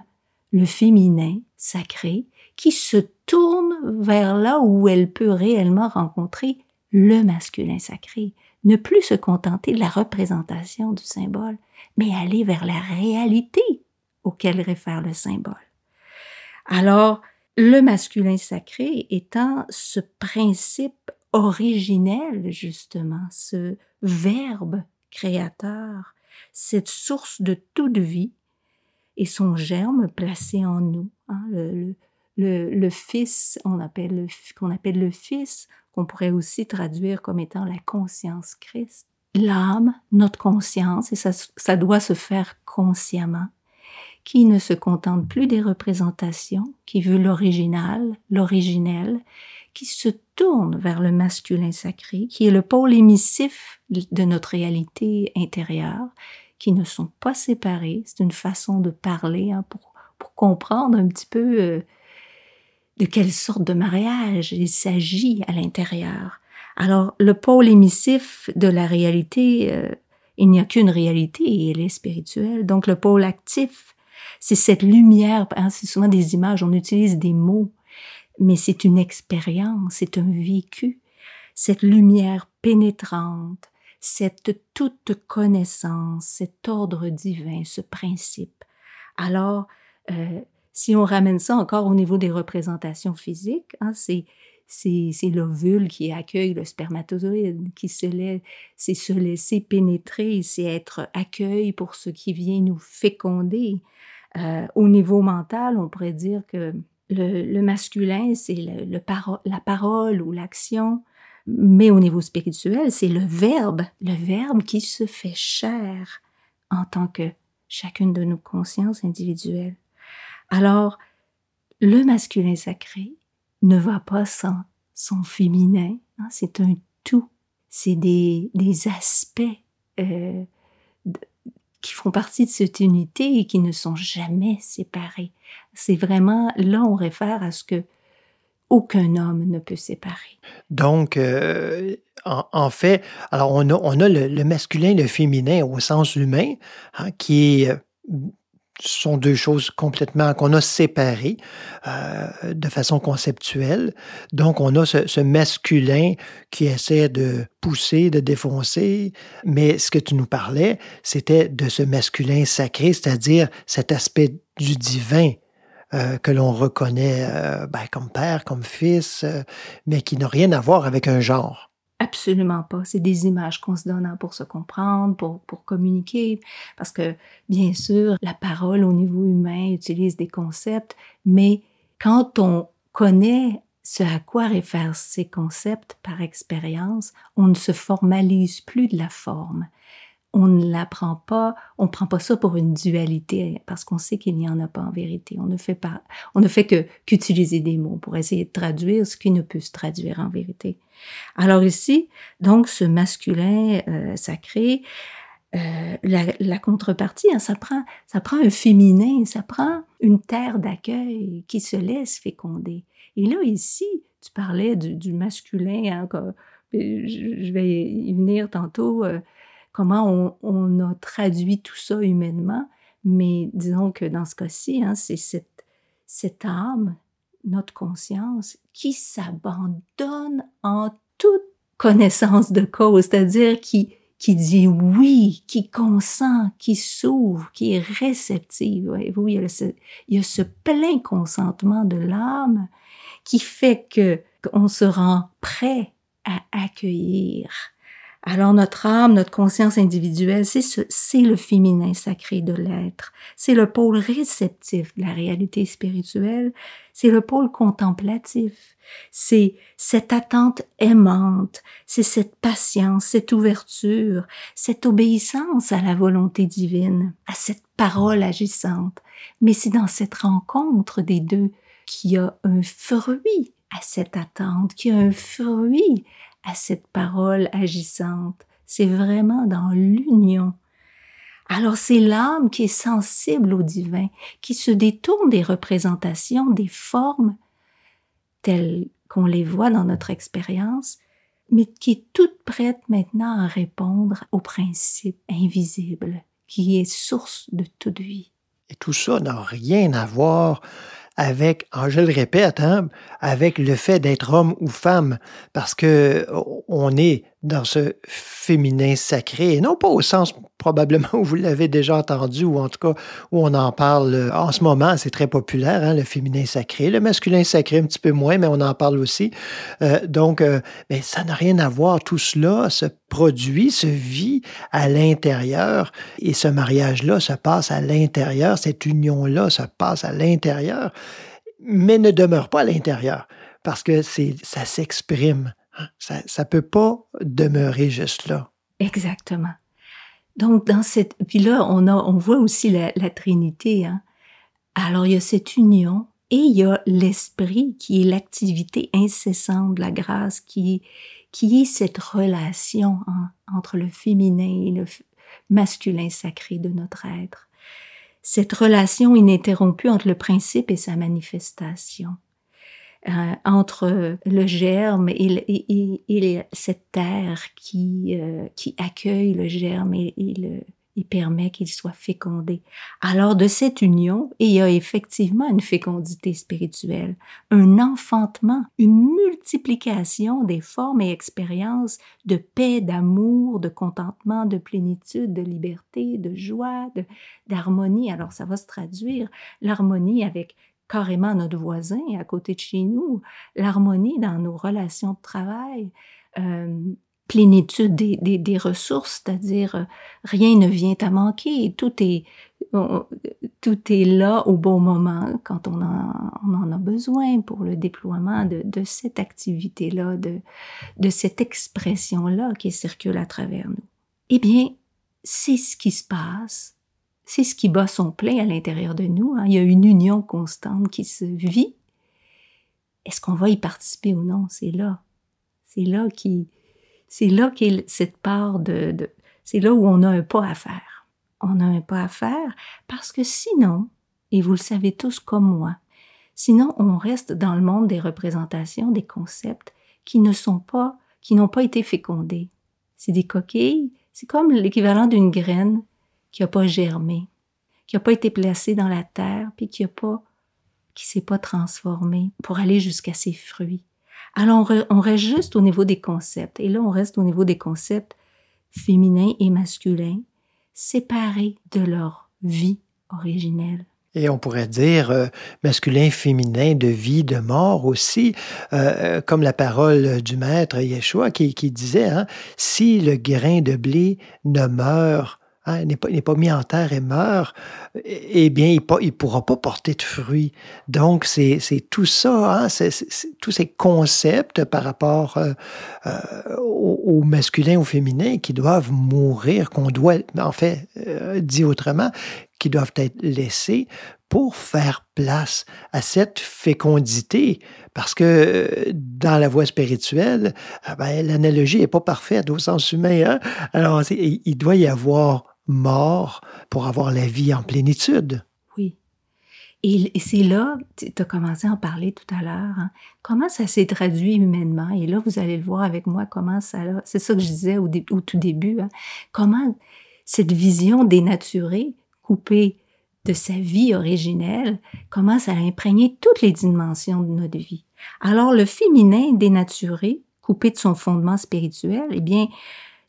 le féminin sacré qui se tourne vers là où elle peut réellement rencontrer le masculin sacré, ne plus se contenter de la représentation du symbole, mais aller vers la réalité auquel réfère le symbole. Alors, le masculin sacré étant ce principe originel, justement, ce verbe créateur, cette source de toute vie et son germe placé en nous. hein, le, le, le, Fils, on appelle le, qu'on appelle le Fils, qu'on pourrait aussi traduire comme étant la conscience Christ. L'âme, notre conscience, et ça, ça doit se faire consciemment, qui ne se contente plus des représentations, qui veut l'original, l'originel, qui se tourne vers le masculin sacré, qui est le pôle émissif de notre réalité intérieure, qui ne sont pas séparés. C'est une façon de parler hein, pour, comprendre un petit peu euh, de quelle sorte de mariage il s'agit à l'intérieur. Alors, le pôle émissif de la réalité, euh, il n'y a qu'une réalité et elle est spirituelle. Donc, le pôle actif, c'est cette lumière, hein, c'est souvent des images, on utilise des mots, mais c'est une expérience, c'est un vécu, cette lumière pénétrante, cette toute connaissance, cet ordre divin, ce principe. Alors, euh, si on ramène ça encore au niveau des représentations physiques, hein, c'est l'ovule qui accueille le spermatozoïde, qui se laisse, c'est se laisser pénétrer, c'est être accueil pour ce qui vient nous féconder. Euh, au niveau mental, on pourrait dire que le, le masculin, c'est le, le paro la parole ou l'action, mais au niveau spirituel, c'est le verbe, le verbe qui se fait chair en tant que chacune de nos consciences individuelles. Alors, le masculin sacré ne va pas sans son féminin, hein, c'est un tout, c'est des, des aspects euh, qui font partie de cette unité et qui ne sont jamais séparés. C'est vraiment, là on réfère à ce que aucun homme ne peut séparer. Donc, euh, en, fait, alors on a, on a le, masculin le féminin au sens humain, hein, qui est, sont deux choses complètement qu'on a séparées euh, de façon conceptuelle. Donc, on a ce, masculin qui essaie de pousser, de défoncer, mais ce que tu nous parlais, c'était de ce masculin sacré, c'est-à-dire cet aspect du divin euh, que l'on reconnaît euh, ben, comme père, comme fils, euh, mais qui n'a rien à voir avec un genre. Absolument pas. C'est des images qu'on se donne pour se comprendre, pour, pour communiquer, parce que bien sûr, la parole au niveau humain utilise des concepts, mais quand on connaît ce à quoi réfèrent ces concepts par expérience, on ne se formalise plus de la forme. On ne l'apprend pas, on prend pas ça pour une dualité parce qu'on sait qu'il n'y en a pas en vérité. On ne fait pas, on ne fait que qu'utiliser des mots pour essayer de traduire ce qui ne peut se traduire en vérité. Alors ici, donc ce masculin euh, sacré, euh, la, contrepartie, hein, ça prend, ça prend un féminin, ça prend une terre d'accueil qui se laisse féconder. Et là ici, tu parlais du, masculin, hein, que, je vais y venir tantôt. Euh, comment on, a traduit tout ça humainement, mais disons que dans ce cas-ci, hein, c'est cette, âme, notre conscience, qui s'abandonne en toute connaissance de cause, c'est-à-dire qui, qui dit oui, qui consent, qui s'ouvre, qui est réceptive. Voyez-vous, il, il y a ce plein consentement de l'âme qui fait que qu'on se rend prêt à accueillir alors notre âme, notre conscience individuelle, c'est ce, c'est le féminin sacré de l'être. C'est le pôle réceptif de la réalité spirituelle. C'est le pôle contemplatif. C'est cette attente aimante. C'est cette patience, cette ouverture, cette obéissance à la volonté divine, à cette parole agissante. Mais c'est dans cette rencontre des deux qu'il y a un fruit à cette attente, qu'il y a un fruit à cette parole agissante. C'est vraiment dans l'union. Alors c'est l'âme qui est sensible au divin, qui se détourne des représentations, des formes telles qu'on les voit dans notre expérience, mais qui est toute prête maintenant à répondre au principe invisible qui est source de toute vie. Et tout ça n'a rien à voir avec, ah, je le répète, hein, avec le fait d'être homme ou femme, parce que on est dans ce féminin sacré, et non pas au sens probablement où vous l'avez déjà entendu, ou en tout cas où on en parle euh, en ce moment, c'est très populaire, hein, le féminin sacré, le masculin sacré un petit peu moins, mais on en parle aussi. Euh, donc, euh, mais ça n'a rien à voir, tout cela se produit, se vit à l'intérieur, et ce mariage-là se passe à l'intérieur, cette union-là se passe à l'intérieur, mais ne demeure pas à l'intérieur, parce que ça s'exprime ça ne peut pas demeurer juste là. Exactement. Donc, dans cette. Puis là, on, a, on voit aussi la, la Trinité. Hein? Alors, il y a cette union et il y a l'esprit qui est l'activité incessante de la grâce, qui, qui est cette relation hein, entre le féminin et le masculin sacré de notre être. Cette relation ininterrompue entre le principe et sa manifestation. Euh, entre le germe et, et, cette terre qui, euh, qui accueille le germe et, permet qu'il soit fécondé. Alors de cette union, il y a effectivement une fécondité spirituelle, un enfantement, une multiplication des formes et expériences de paix, d'amour, de contentement, de plénitude, de liberté, de joie, d'harmonie. Alors ça va se traduire l'harmonie avec carrément notre voisin à côté de chez nous, l'harmonie dans nos relations de travail, euh, plénitude des, des, ressources, c'est-à-dire euh, rien ne vient à manquer, tout est, tout est là au bon moment quand on en, on en a besoin pour le déploiement de, de cette activité-là, de, de cette expression-là qui circule à travers nous. Eh bien, c'est ce qui se passe c'est ce qui bat son plein à l'intérieur de nous. Hein. Il y a une union constante qui se vit. Est-ce qu'on va y participer ou non? C'est là. C'est là qui, c'est là qu'est cette part de, de c'est là où on a un pas à faire. On a un pas à faire parce que sinon, et vous le savez tous comme moi, sinon on reste dans le monde des représentations, des concepts qui ne sont pas, qui n'ont pas été fécondés. C'est des coquilles, c'est comme l'équivalent d'une graine qui n'a pas germé, qui n'a pas été placé dans la terre, puis qui a pas, qui s'est pas transformé pour aller jusqu'à ses fruits. Alors on, reste juste au niveau des concepts. Et là, on reste au niveau des concepts féminins et masculins, séparés de leur vie originelle. Et on pourrait dire euh, masculin, féminin, de vie, de mort aussi, euh, comme la parole du maître Yeshua qui, qui disait, hein, si le grain de blé ne meurt hein, n'est pas, pas mis en terre et meurt, eh bien, il ne pourra pas porter de fruits. Donc, c'est, tout ça, hein, tous ces concepts par rapport euh, euh, au, au masculin, au féminin, qui doivent mourir, qu'on doit, en fait, euh, dit autrement, qui doivent être laissés pour faire place à cette fécondité. Parce que euh, dans la voie spirituelle, ah ben, l'analogie n'est pas parfaite au sens humain. hein. Alors, il doit y avoir mort pour avoir la vie en plénitude. Oui. Et, c'est là, tu as commencé à en parler tout à l'heure, hein, comment ça s'est traduit humainement? Et là, vous allez le voir avec moi, comment ça C'est ça que je disais au, tout début. hein, comment cette vision dénaturée, coupée de sa vie originelle, comment ça a imprégné toutes les dimensions de notre vie. Alors, le féminin dénaturé, coupé de son fondement spirituel, eh bien,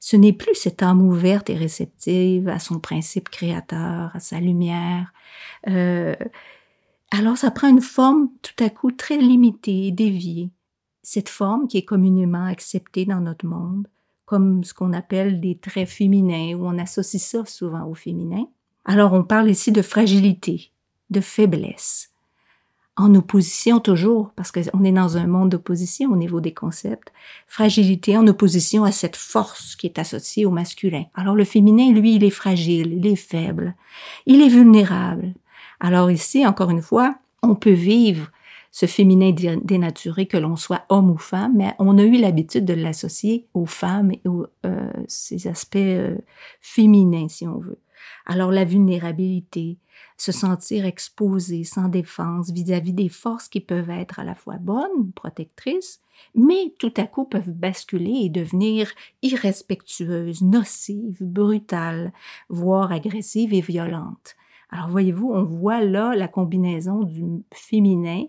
ce n'est plus cette âme ouverte et réceptive à son principe créateur, à sa lumière. Euh, alors, ça prend une forme tout à coup très limitée déviée. Cette forme qui est communément acceptée dans notre monde comme ce qu'on appelle des traits féminins, où on associe ça souvent au féminin. Alors, on parle ici de fragilité, de faiblesse, en opposition toujours, parce qu'on est dans un monde d'opposition au niveau des concepts, fragilité en opposition à cette force qui est associée au masculin. Alors le féminin, lui, il est fragile, il est faible, il est vulnérable. Alors ici, encore une fois, on peut vivre ce féminin dé- dénaturé, que l'on soit homme ou femme, mais on a eu l'habitude de l'associer aux femmes et aux euh, ces aspects euh, féminins, si on veut. Alors la vulnérabilité, se sentir exposé, sans défense vis-à-vis des forces qui peuvent être à la fois bonnes, protectrices, mais tout à coup peuvent basculer et devenir irrespectueuses, nocives, brutales, voire agressives et violentes. Alors voyez-vous, on voit là la combinaison du féminin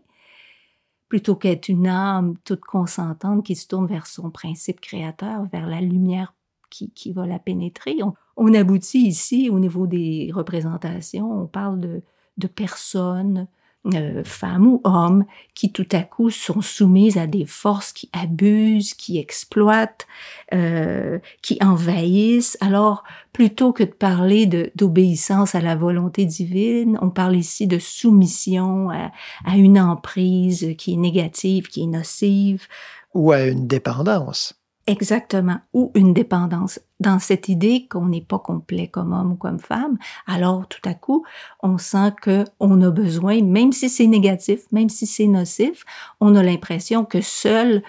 plutôt qu'être une âme toute consentante qui se tourne vers son principe créateur, vers la lumière qui, va la pénétrer. On, on aboutit ici au niveau des représentations, on parle de, de personnes, euh, femmes ou hommes, qui tout à coup sont soumises à des forces qui abusent, qui exploitent, euh, qui envahissent. Alors, plutôt que de parler d'obéissance à la volonté divine, on parle ici de soumission à, à une emprise qui est négative, qui est nocive, Ou à une dépendance. Exactement, ou une dépendance. Dans cette idée qu'on n'est pas complet comme homme ou comme femme, alors tout à coup, on sent que on a besoin, même si c'est négatif, même si c'est nocif, on a l'impression que seul,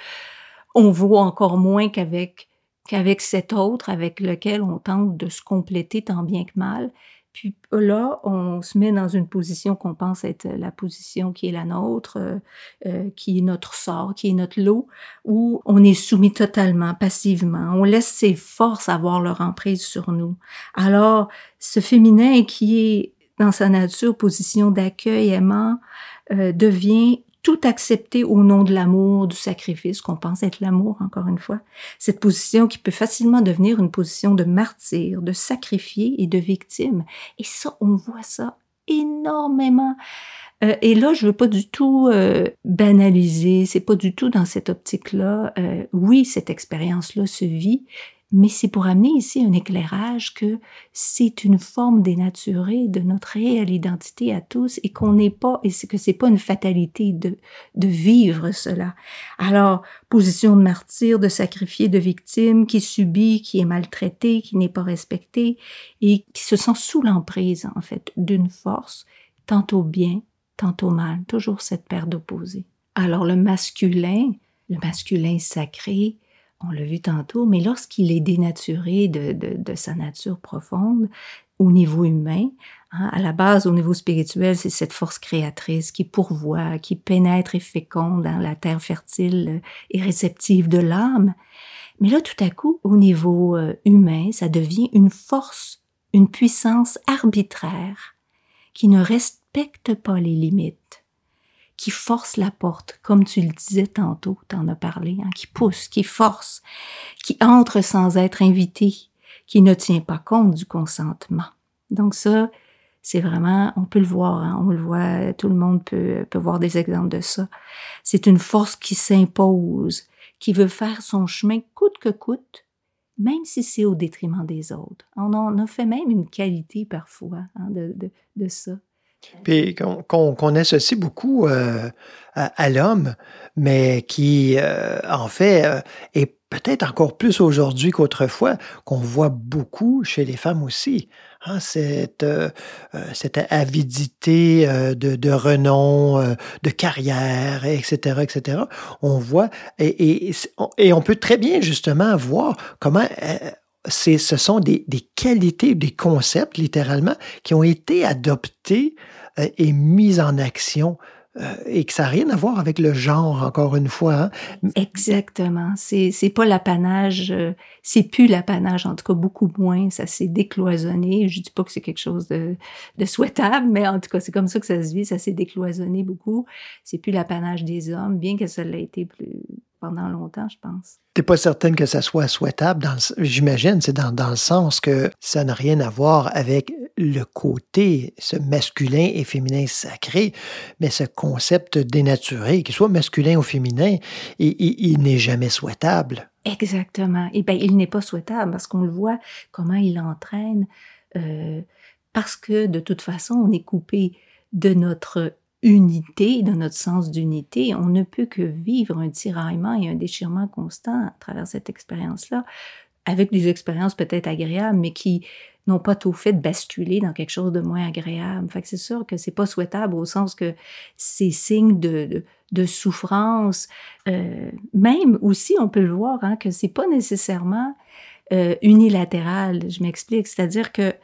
on vaut encore moins qu'avec qu'avec cet autre avec lequel on tente de se compléter tant bien que mal. Puis là, on se met dans une position qu'on pense être la position qui est la nôtre, euh, euh, qui est notre sort, qui est notre lot, où on est soumis totalement, passivement. On laisse ses forces avoir leur emprise sur nous. Alors, ce féminin qui est dans sa nature position d'accueil aimant euh, devient tout accepté au nom de l'amour, du sacrifice, qu'on pense être l'amour, encore une fois. Cette position qui peut facilement devenir une position de martyr, de sacrifié et de victime. Et ça, on voit ça énormément. Euh, et là, je veux pas du tout euh, banaliser, c'est pas du tout dans cette optique-là. Euh, oui, cette expérience-là se vit, mais c'est pour amener ici un éclairage que c'est une forme dénaturée de notre réelle identité à tous et qu'on n'est pas, et que c'est pas une fatalité de, de vivre cela. Alors, position de martyr, de sacrifié, de victime, qui subit, qui est maltraité, qui n'est pas respecté et qui se sent sous l'emprise, en fait, d'une force, tantôt bien, tantôt mal, toujours cette paire d'opposés. Alors, le masculin, le masculin sacré, on l'a vu tantôt, mais lorsqu'il est dénaturé de, de, de, sa nature profonde, au niveau humain, hein, à la base, au niveau spirituel, c'est cette force créatrice qui pourvoit, qui pénètre et féconde dans la terre fertile et réceptive de l'âme. Mais là, tout à coup, au niveau euh, humain, ça devient une force, une puissance arbitraire qui ne respecte pas les limites qui force la porte, comme tu le disais tantôt, t'en as parlé, hein, qui pousse, qui force, qui entre sans être invité, qui ne tient pas compte du consentement. Donc ça, c'est vraiment, on peut le voir, hein, on le voit, tout le monde peut, peut voir des exemples de ça. C'est une force qui s'impose, qui veut faire son chemin coûte que coûte, même si c'est au détriment des autres. On en a fait même une qualité parfois hein, de, de ça. Puis qu'on qu'on qu'on associe beaucoup euh, à, l'homme, mais qui, euh, en fait, euh, est peut-être encore plus aujourd'hui qu'autrefois, qu'on voit beaucoup chez les femmes aussi. Hein, cette, euh, cette avidité de, de renom, de carrière, etc., etc. On voit, et, et, et on peut très bien justement voir comment c'est, ce sont des, des qualités, des concepts, littéralement, qui ont été adoptés euh, et mis en action euh, et que ça n'a rien à voir avec le genre, encore une fois. hein. Exactement. C'est c'est pas l'apanage, euh, c'est plus l'apanage, en tout cas beaucoup moins. Ça s'est décloisonné. Je dis pas que c'est quelque chose de, de souhaitable, mais en tout cas c'est comme ça que ça se vit. Ça s'est décloisonné beaucoup. C'est plus l'apanage des hommes, bien que ça l'a été plus pendant longtemps, je pense. T'es pas certaine que ça soit souhaitable. J'imagine, c'est dans, dans le sens que ça n'a rien à voir avec le côté, ce masculin et féminin sacré, mais ce concept dénaturé, qu'il soit masculin ou féminin, il, il- il n'est jamais souhaitable. Exactement. Et ben il n'est pas souhaitable parce qu'on le voit comment il entraîne, euh, parce que de toute façon on est coupé de notre unité, de notre sens d'unité. On ne peut que vivre un tiraillement et un déchirement constant à travers cette expérience-là, avec des expériences peut-être agréables, mais qui n'ont pas tout fait de basculer dans quelque chose de moins agréable. Fait que c'est sûr que c'est pas souhaitable au sens que ces signes de souffrance, euh, même aussi, on peut le voir, hein, que c'est pas nécessairement euh, unilatéral. Je m'explique, c'est-à-dire que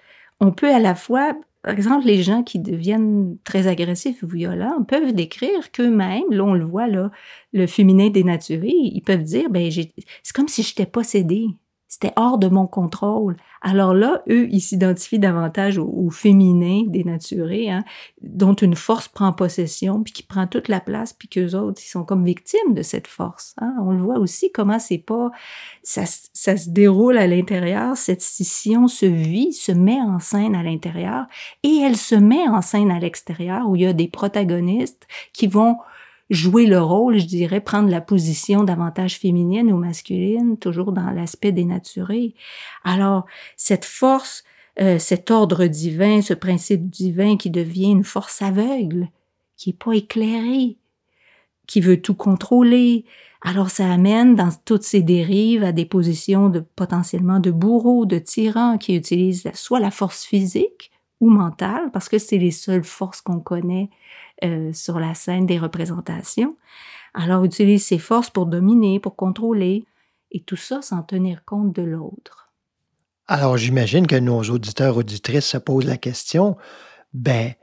on peut à la fois, par exemple, les gens qui deviennent très agressifs ou violents peuvent décrire qu'eux-mêmes, là on le voit là, le féminin dénaturé, ils peuvent dire, ben c'est comme si j'étais possédée. C'était hors de mon contrôle. Alors là, eux, ils s'identifient davantage au, au féminin dénaturé, hein, dont une force prend possession, puis qui prend toute la place, puis qu'eux autres, ils sont comme victimes de cette force. Hein. On le voit aussi comment c'est pas, ça, ça se déroule à l'intérieur, cette scission se vit, se met en scène à l'intérieur, et elle se met en scène à l'extérieur, où il y a des protagonistes qui vont jouer le rôle, je dirais, prendre la position davantage féminine ou masculine, toujours dans l'aspect dénaturé. Alors, cette force, euh, cet ordre divin, ce principe divin qui devient une force aveugle, qui est pas éclairée, qui veut tout contrôler. Alors, ça amène dans toutes ces dérives à des positions de potentiellement de bourreaux, de tyrans qui utilisent soit la force physique ou mentale, parce que c'est les seules forces qu'on connaît euh, sur la scène des représentations. Alors, utilise ces forces pour dominer, pour contrôler, et tout ça sans tenir compte de l'autre. Alors, j'imagine que nos auditeurs, auditrices se posent la question, ben,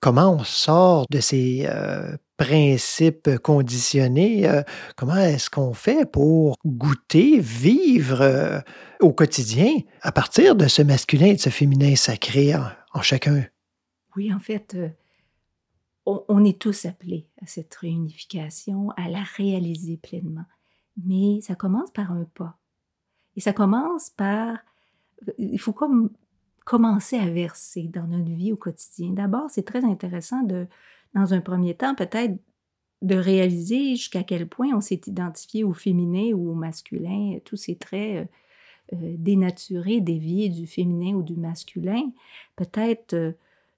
comment on sort de ces euh, principes conditionnés? euh, comment est-ce qu'on fait pour goûter, vivre euh, au quotidien à partir de ce masculin et de ce féminin sacré en, en chacun? Oui, en fait, on, est tous appelés à cette réunification, à la réaliser pleinement. Mais ça commence par un pas. Et ça commence par... Il faut comme commencer à verser dans notre vie au quotidien. D'abord, c'est très intéressant de, dans un premier temps, peut-être de réaliser jusqu'à quel point on s'est identifié au féminin ou au masculin, tous ces traits euh, euh, dénaturés, déviés du féminin ou du masculin. Peut-être euh,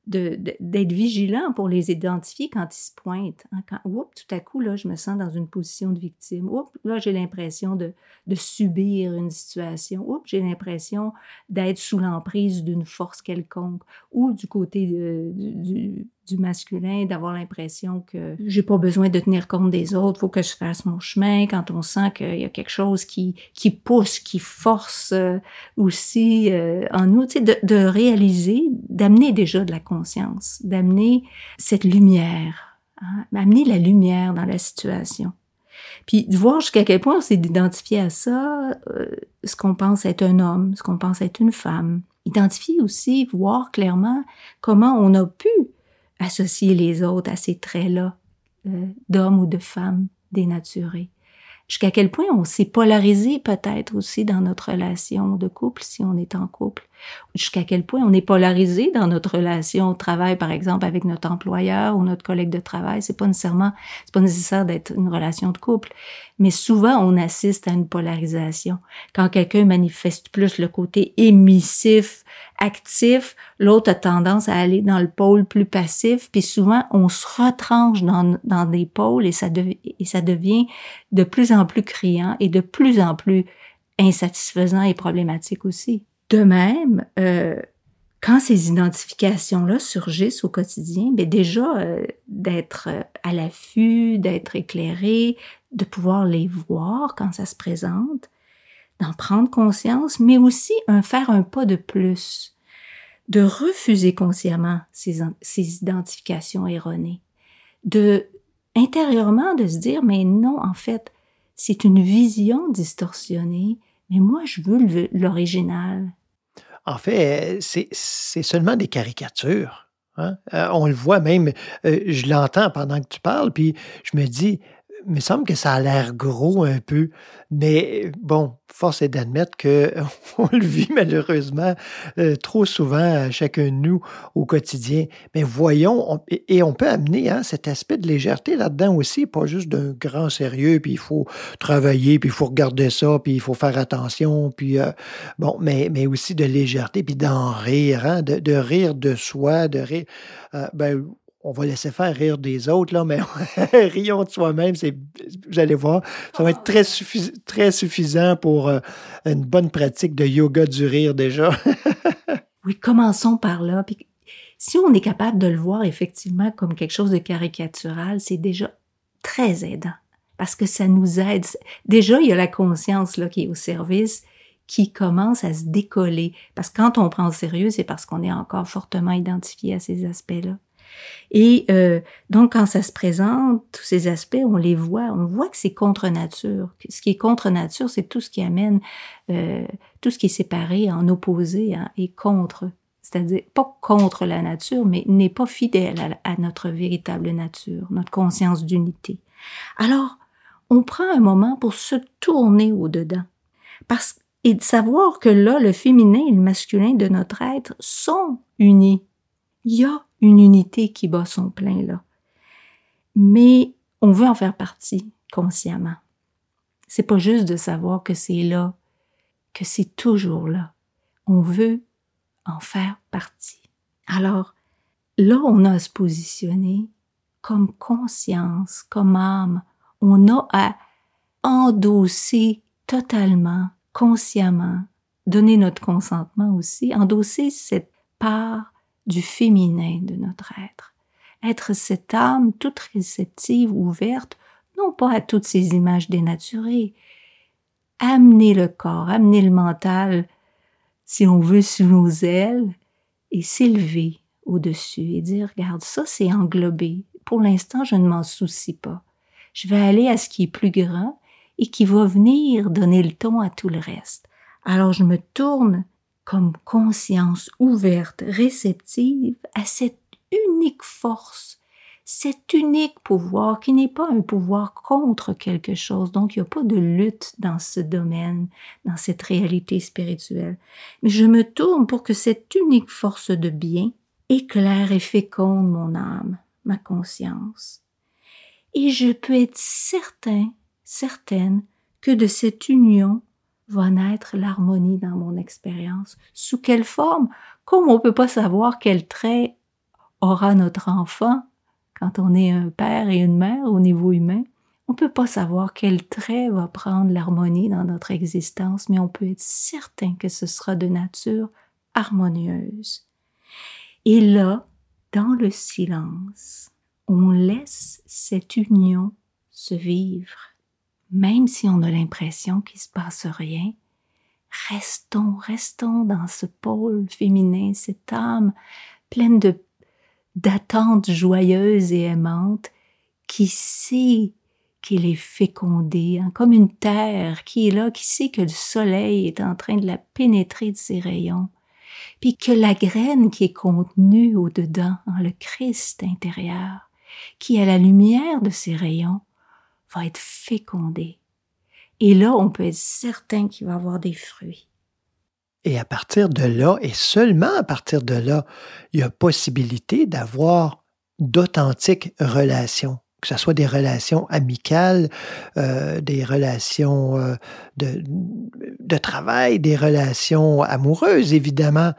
d'être vigilant pour les identifier quand ils se pointent. hein. oups, tout à coup, là, je me sens dans une position de victime. Oups, là, j'ai l'impression de, de subir une situation. Oups, j'ai l'impression d'être sous l'emprise d'une force quelconque. Ou du côté de- du, du- masculin, d'avoir l'impression que j'ai pas besoin de tenir compte des autres, faut que je fasse mon chemin. Quand on sent qu'il y a quelque chose qui, qui pousse, qui force euh, aussi euh, en nous, tu sais, de, de réaliser, d'amener déjà de la conscience, d'amener cette lumière, hein, amener la lumière dans la situation. Puis de voir jusqu'à quel point on s'est identifié à ça, euh, ce qu'on pense être un homme, ce qu'on pense être une femme. Identifier aussi, voir clairement comment on a pu associer les autres à ces traits-là euh, d'hommes ou de femmes dénaturés. Jusqu'à quel point on s'est polarisé peut-être aussi dans notre relation de couple, si on est en couple. Jusqu'à quel point on est polarisé dans notre relation au travail, par exemple, avec notre employeur ou notre collègue de travail? C'est pas nécessairement, c'est pas nécessaire d'être une relation de couple. Mais souvent, on assiste à une polarisation. Quand quelqu'un manifeste plus le côté émissif, actif, l'autre a tendance à aller dans le pôle plus passif, puis souvent, on se retranche dans, dans des pôles et ça, et ça devient de plus en plus criant et de plus en plus insatisfaisant et problématique aussi. De même, euh, quand ces identifications-là surgissent au quotidien, ben déjà euh, d'être euh, à l'affût, d'être éclairé, de pouvoir les voir quand ça se présente, d'en prendre conscience, mais aussi un faire un pas de plus, de refuser consciemment ces, ces identifications erronées, de intérieurement de se dire mais non en fait c'est une vision distorsionnée, mais moi je veux l'original. En fait, euh, c'est seulement des caricatures. hein. Euh, on le voit même, euh, je l'entends pendant que tu parles, puis je me dis, il me semble que ça a l'air gros un peu, mais bon, force est d'admettre qu'on le vit malheureusement euh, trop souvent, à chacun de nous, au quotidien. Mais voyons, on- et on peut amener hein, cet aspect de légèreté là-dedans aussi, pas juste d'un grand sérieux, puis il faut travailler, puis il faut regarder ça, puis il faut faire attention, puis euh, bon, mais, aussi de légèreté, puis d'en rire, hein, de, rire de soi, de rire. euh, ben, on va laisser faire rire des autres, là, mais rions de soi-même, c'est, vous allez voir, ça va être très, suffi- très suffisant pour euh, une bonne pratique de yoga du rire déjà. Oui, commençons par là. Puis si on est capable de le voir effectivement comme quelque chose de caricatural, c'est déjà très aidant parce que ça nous aide. Déjà, il y a la conscience là qui est au service qui commence à se décoller. Parce que quand on prend au sérieux, c'est parce qu'on est encore fortement identifié à ces aspects-là. Et euh, donc, quand ça se présente, tous ces aspects, on les voit. On voit que c'est contre nature. Ce qui est contre nature, c'est tout ce qui amène, euh, tout ce qui est séparé, en opposé hein, et contre. C'est-à-dire, pas contre la nature, mais n'est pas fidèle à, à notre véritable nature, notre conscience d'unité. Alors, on prend un moment pour se tourner au-dedans. Parce, et de savoir que là, le féminin et le masculin de notre être sont unis. Il y a une unité qui bat son plein là. Mais on veut en faire partie consciemment. C'est pas juste de savoir que c'est là, que c'est toujours là. On veut en faire partie. Alors, là, on a à se positionner comme conscience, comme âme. On a à endosser totalement, consciemment, donner notre consentement aussi, endosser cette part du féminin de notre être. Être cette âme toute réceptive, ouverte, non pas à toutes ces images dénaturées. Amener le corps, amener le mental, si on veut, sous nos ailes, et s'élever au-dessus et dire, regarde, ça c'est englobé. Pour l'instant, je ne m'en soucie pas. Je vais aller à ce qui est plus grand et qui va venir donner le ton à tout le reste. Alors je me tourne comme conscience ouverte, réceptive à cette unique force, cet unique pouvoir qui n'est pas un pouvoir contre quelque chose. Donc, il n'y a pas de lutte dans ce domaine, dans cette réalité spirituelle. Mais je me tourne pour que cette unique force de bien éclaire et féconde mon âme, ma conscience. Et je peux être certain, certaine que de cette union va naître l'harmonie dans mon expérience. Sous quelle forme? Comme on peut pas savoir quel trait aura notre enfant quand on est un père et une mère au niveau humain, on peut pas savoir quel trait va prendre l'harmonie dans notre existence, mais on peut être certain que ce sera de nature harmonieuse. Et là, dans le silence, on laisse cette union se vivre même si on a l'impression qu'il se passe rien, restons, restons dans ce pôle féminin, cette âme pleine de d'attentes joyeuses et aimantes qui sait qu'il est fécondé, hein, comme une terre qui est là, qui sait que le soleil est en train de la pénétrer de ses rayons, puis que la graine qui est contenue au-dedans, en le Christ intérieur, qui à la lumière de ses rayons va être fécondé. Et là, on peut être certain qu'il va avoir des fruits. Et à partir de là, et seulement à partir de là, il y a possibilité d'avoir d'authentiques relations, que ce soit des relations amicales, euh, des relations euh, de, de travail, des relations amoureuses, évidemment.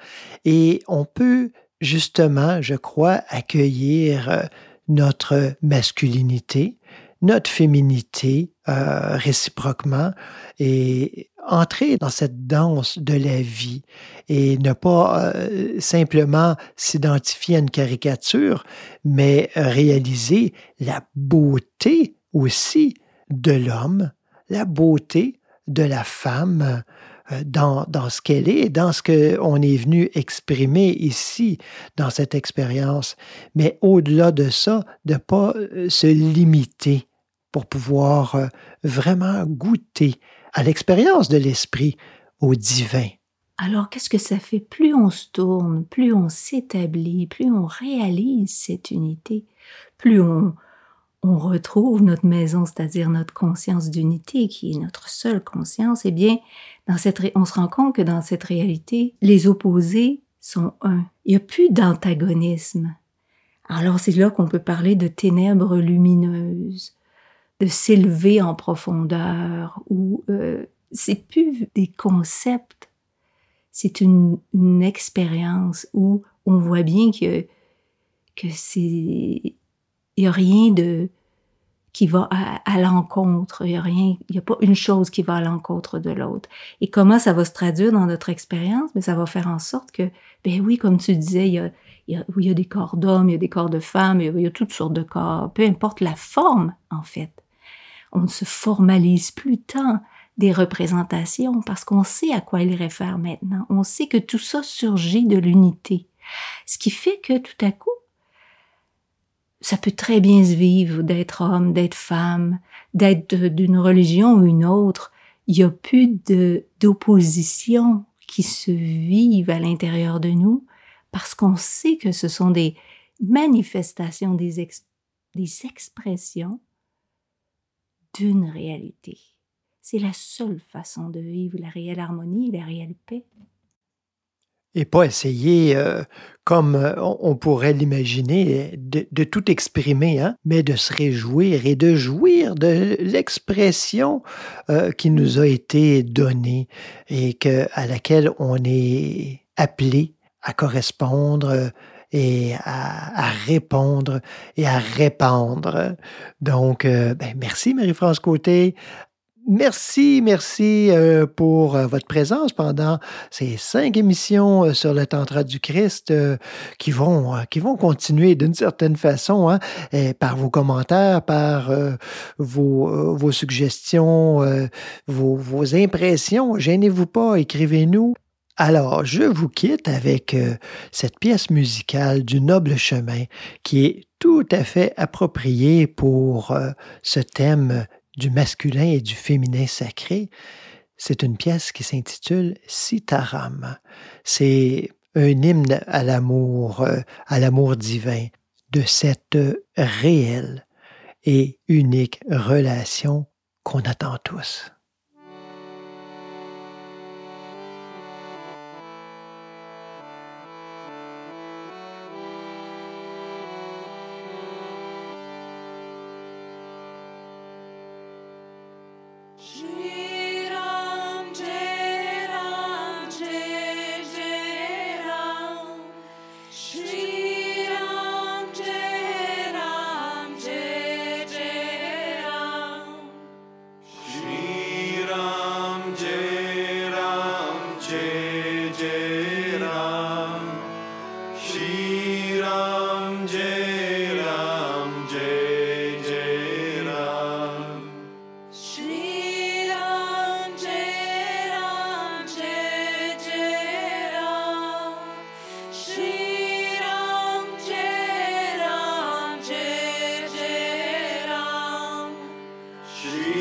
Et on peut justement, je crois, accueillir euh, notre masculinité, notre féminité euh, réciproquement et entrer dans cette danse de la vie et ne pas euh, simplement s'identifier à une caricature, mais réaliser la beauté aussi de l'homme, la beauté de la femme euh, dans, dans ce qu'elle est, dans ce qu'on est venu exprimer ici, dans cette expérience. Mais au-delà de ça, de ne pas se limiter pour pouvoir euh, vraiment goûter à l'expérience de l'esprit, au divin. Alors, qu'est-ce que ça fait? Plus on se tourne, plus on s'établit, plus on réalise cette unité, plus on, retrouve notre maison, c'est-à-dire notre conscience d'unité, qui est notre seule conscience, eh bien, dans cette on se rend compte que dans cette réalité, les opposés sont un. Il n'y a plus d'antagonisme. Alors c'est là qu'on peut parler de ténèbres lumineuses, de s'élever en profondeur, ou euh, c'est plus des concepts, c'est une, expérience où on voit bien que que c'est il n'y a rien de qui va à, l'encontre, il n'y a rien, il n'y a pas une chose qui va à l'encontre de l'autre. Et comment ça va se traduire dans notre expérience? Mais ça va faire en sorte que, ben oui, comme tu disais, il y a, il y a, y des corps d'hommes, il y a des corps de femmes, y il y a toutes sortes de corps, peu importe la forme, en fait. On ne se formalise plus tant des représentations parce qu'on sait à quoi ils réfèrent maintenant. On sait que tout ça surgit de l'unité. Ce qui fait que tout à coup, ça peut très bien se vivre d'être homme, d'être femme, d'être d'une religion ou une autre. Il n'y a plus d'opposition qui se vivent à l'intérieur de nous parce qu'on sait que ce sont des manifestations, des expressions d'une réalité. C'est la seule façon de vivre la réelle harmonie et la réelle paix. Et pas essayer, euh, comme euh, on, pourrait l'imaginer, de, tout exprimer, hein, mais de se réjouir et de jouir de l'expression euh, qui nous a été donnée et à laquelle on est appelé à correspondre et à, répondre et à répandre. Donc, euh, ben, merci Marie-France Côté. Merci, merci euh, pour euh, votre présence pendant ces cinq émissions sur le Tantra du Christ qui vont qui vont continuer d'une certaine façon hein, par vos commentaires, par vos, suggestions, vos impressions. Gênez-vous pas, écrivez-nous. Alors, je vous quitte avec euh, cette pièce musicale du noble chemin qui est tout à fait appropriée pour euh, ce thème du masculin et du féminin sacré. C'est une pièce qui s'intitule Sitaram. C'est un hymne à l'amour, euh, à l'amour divin, de cette réelle et unique relation qu'on attend tous. Jesus.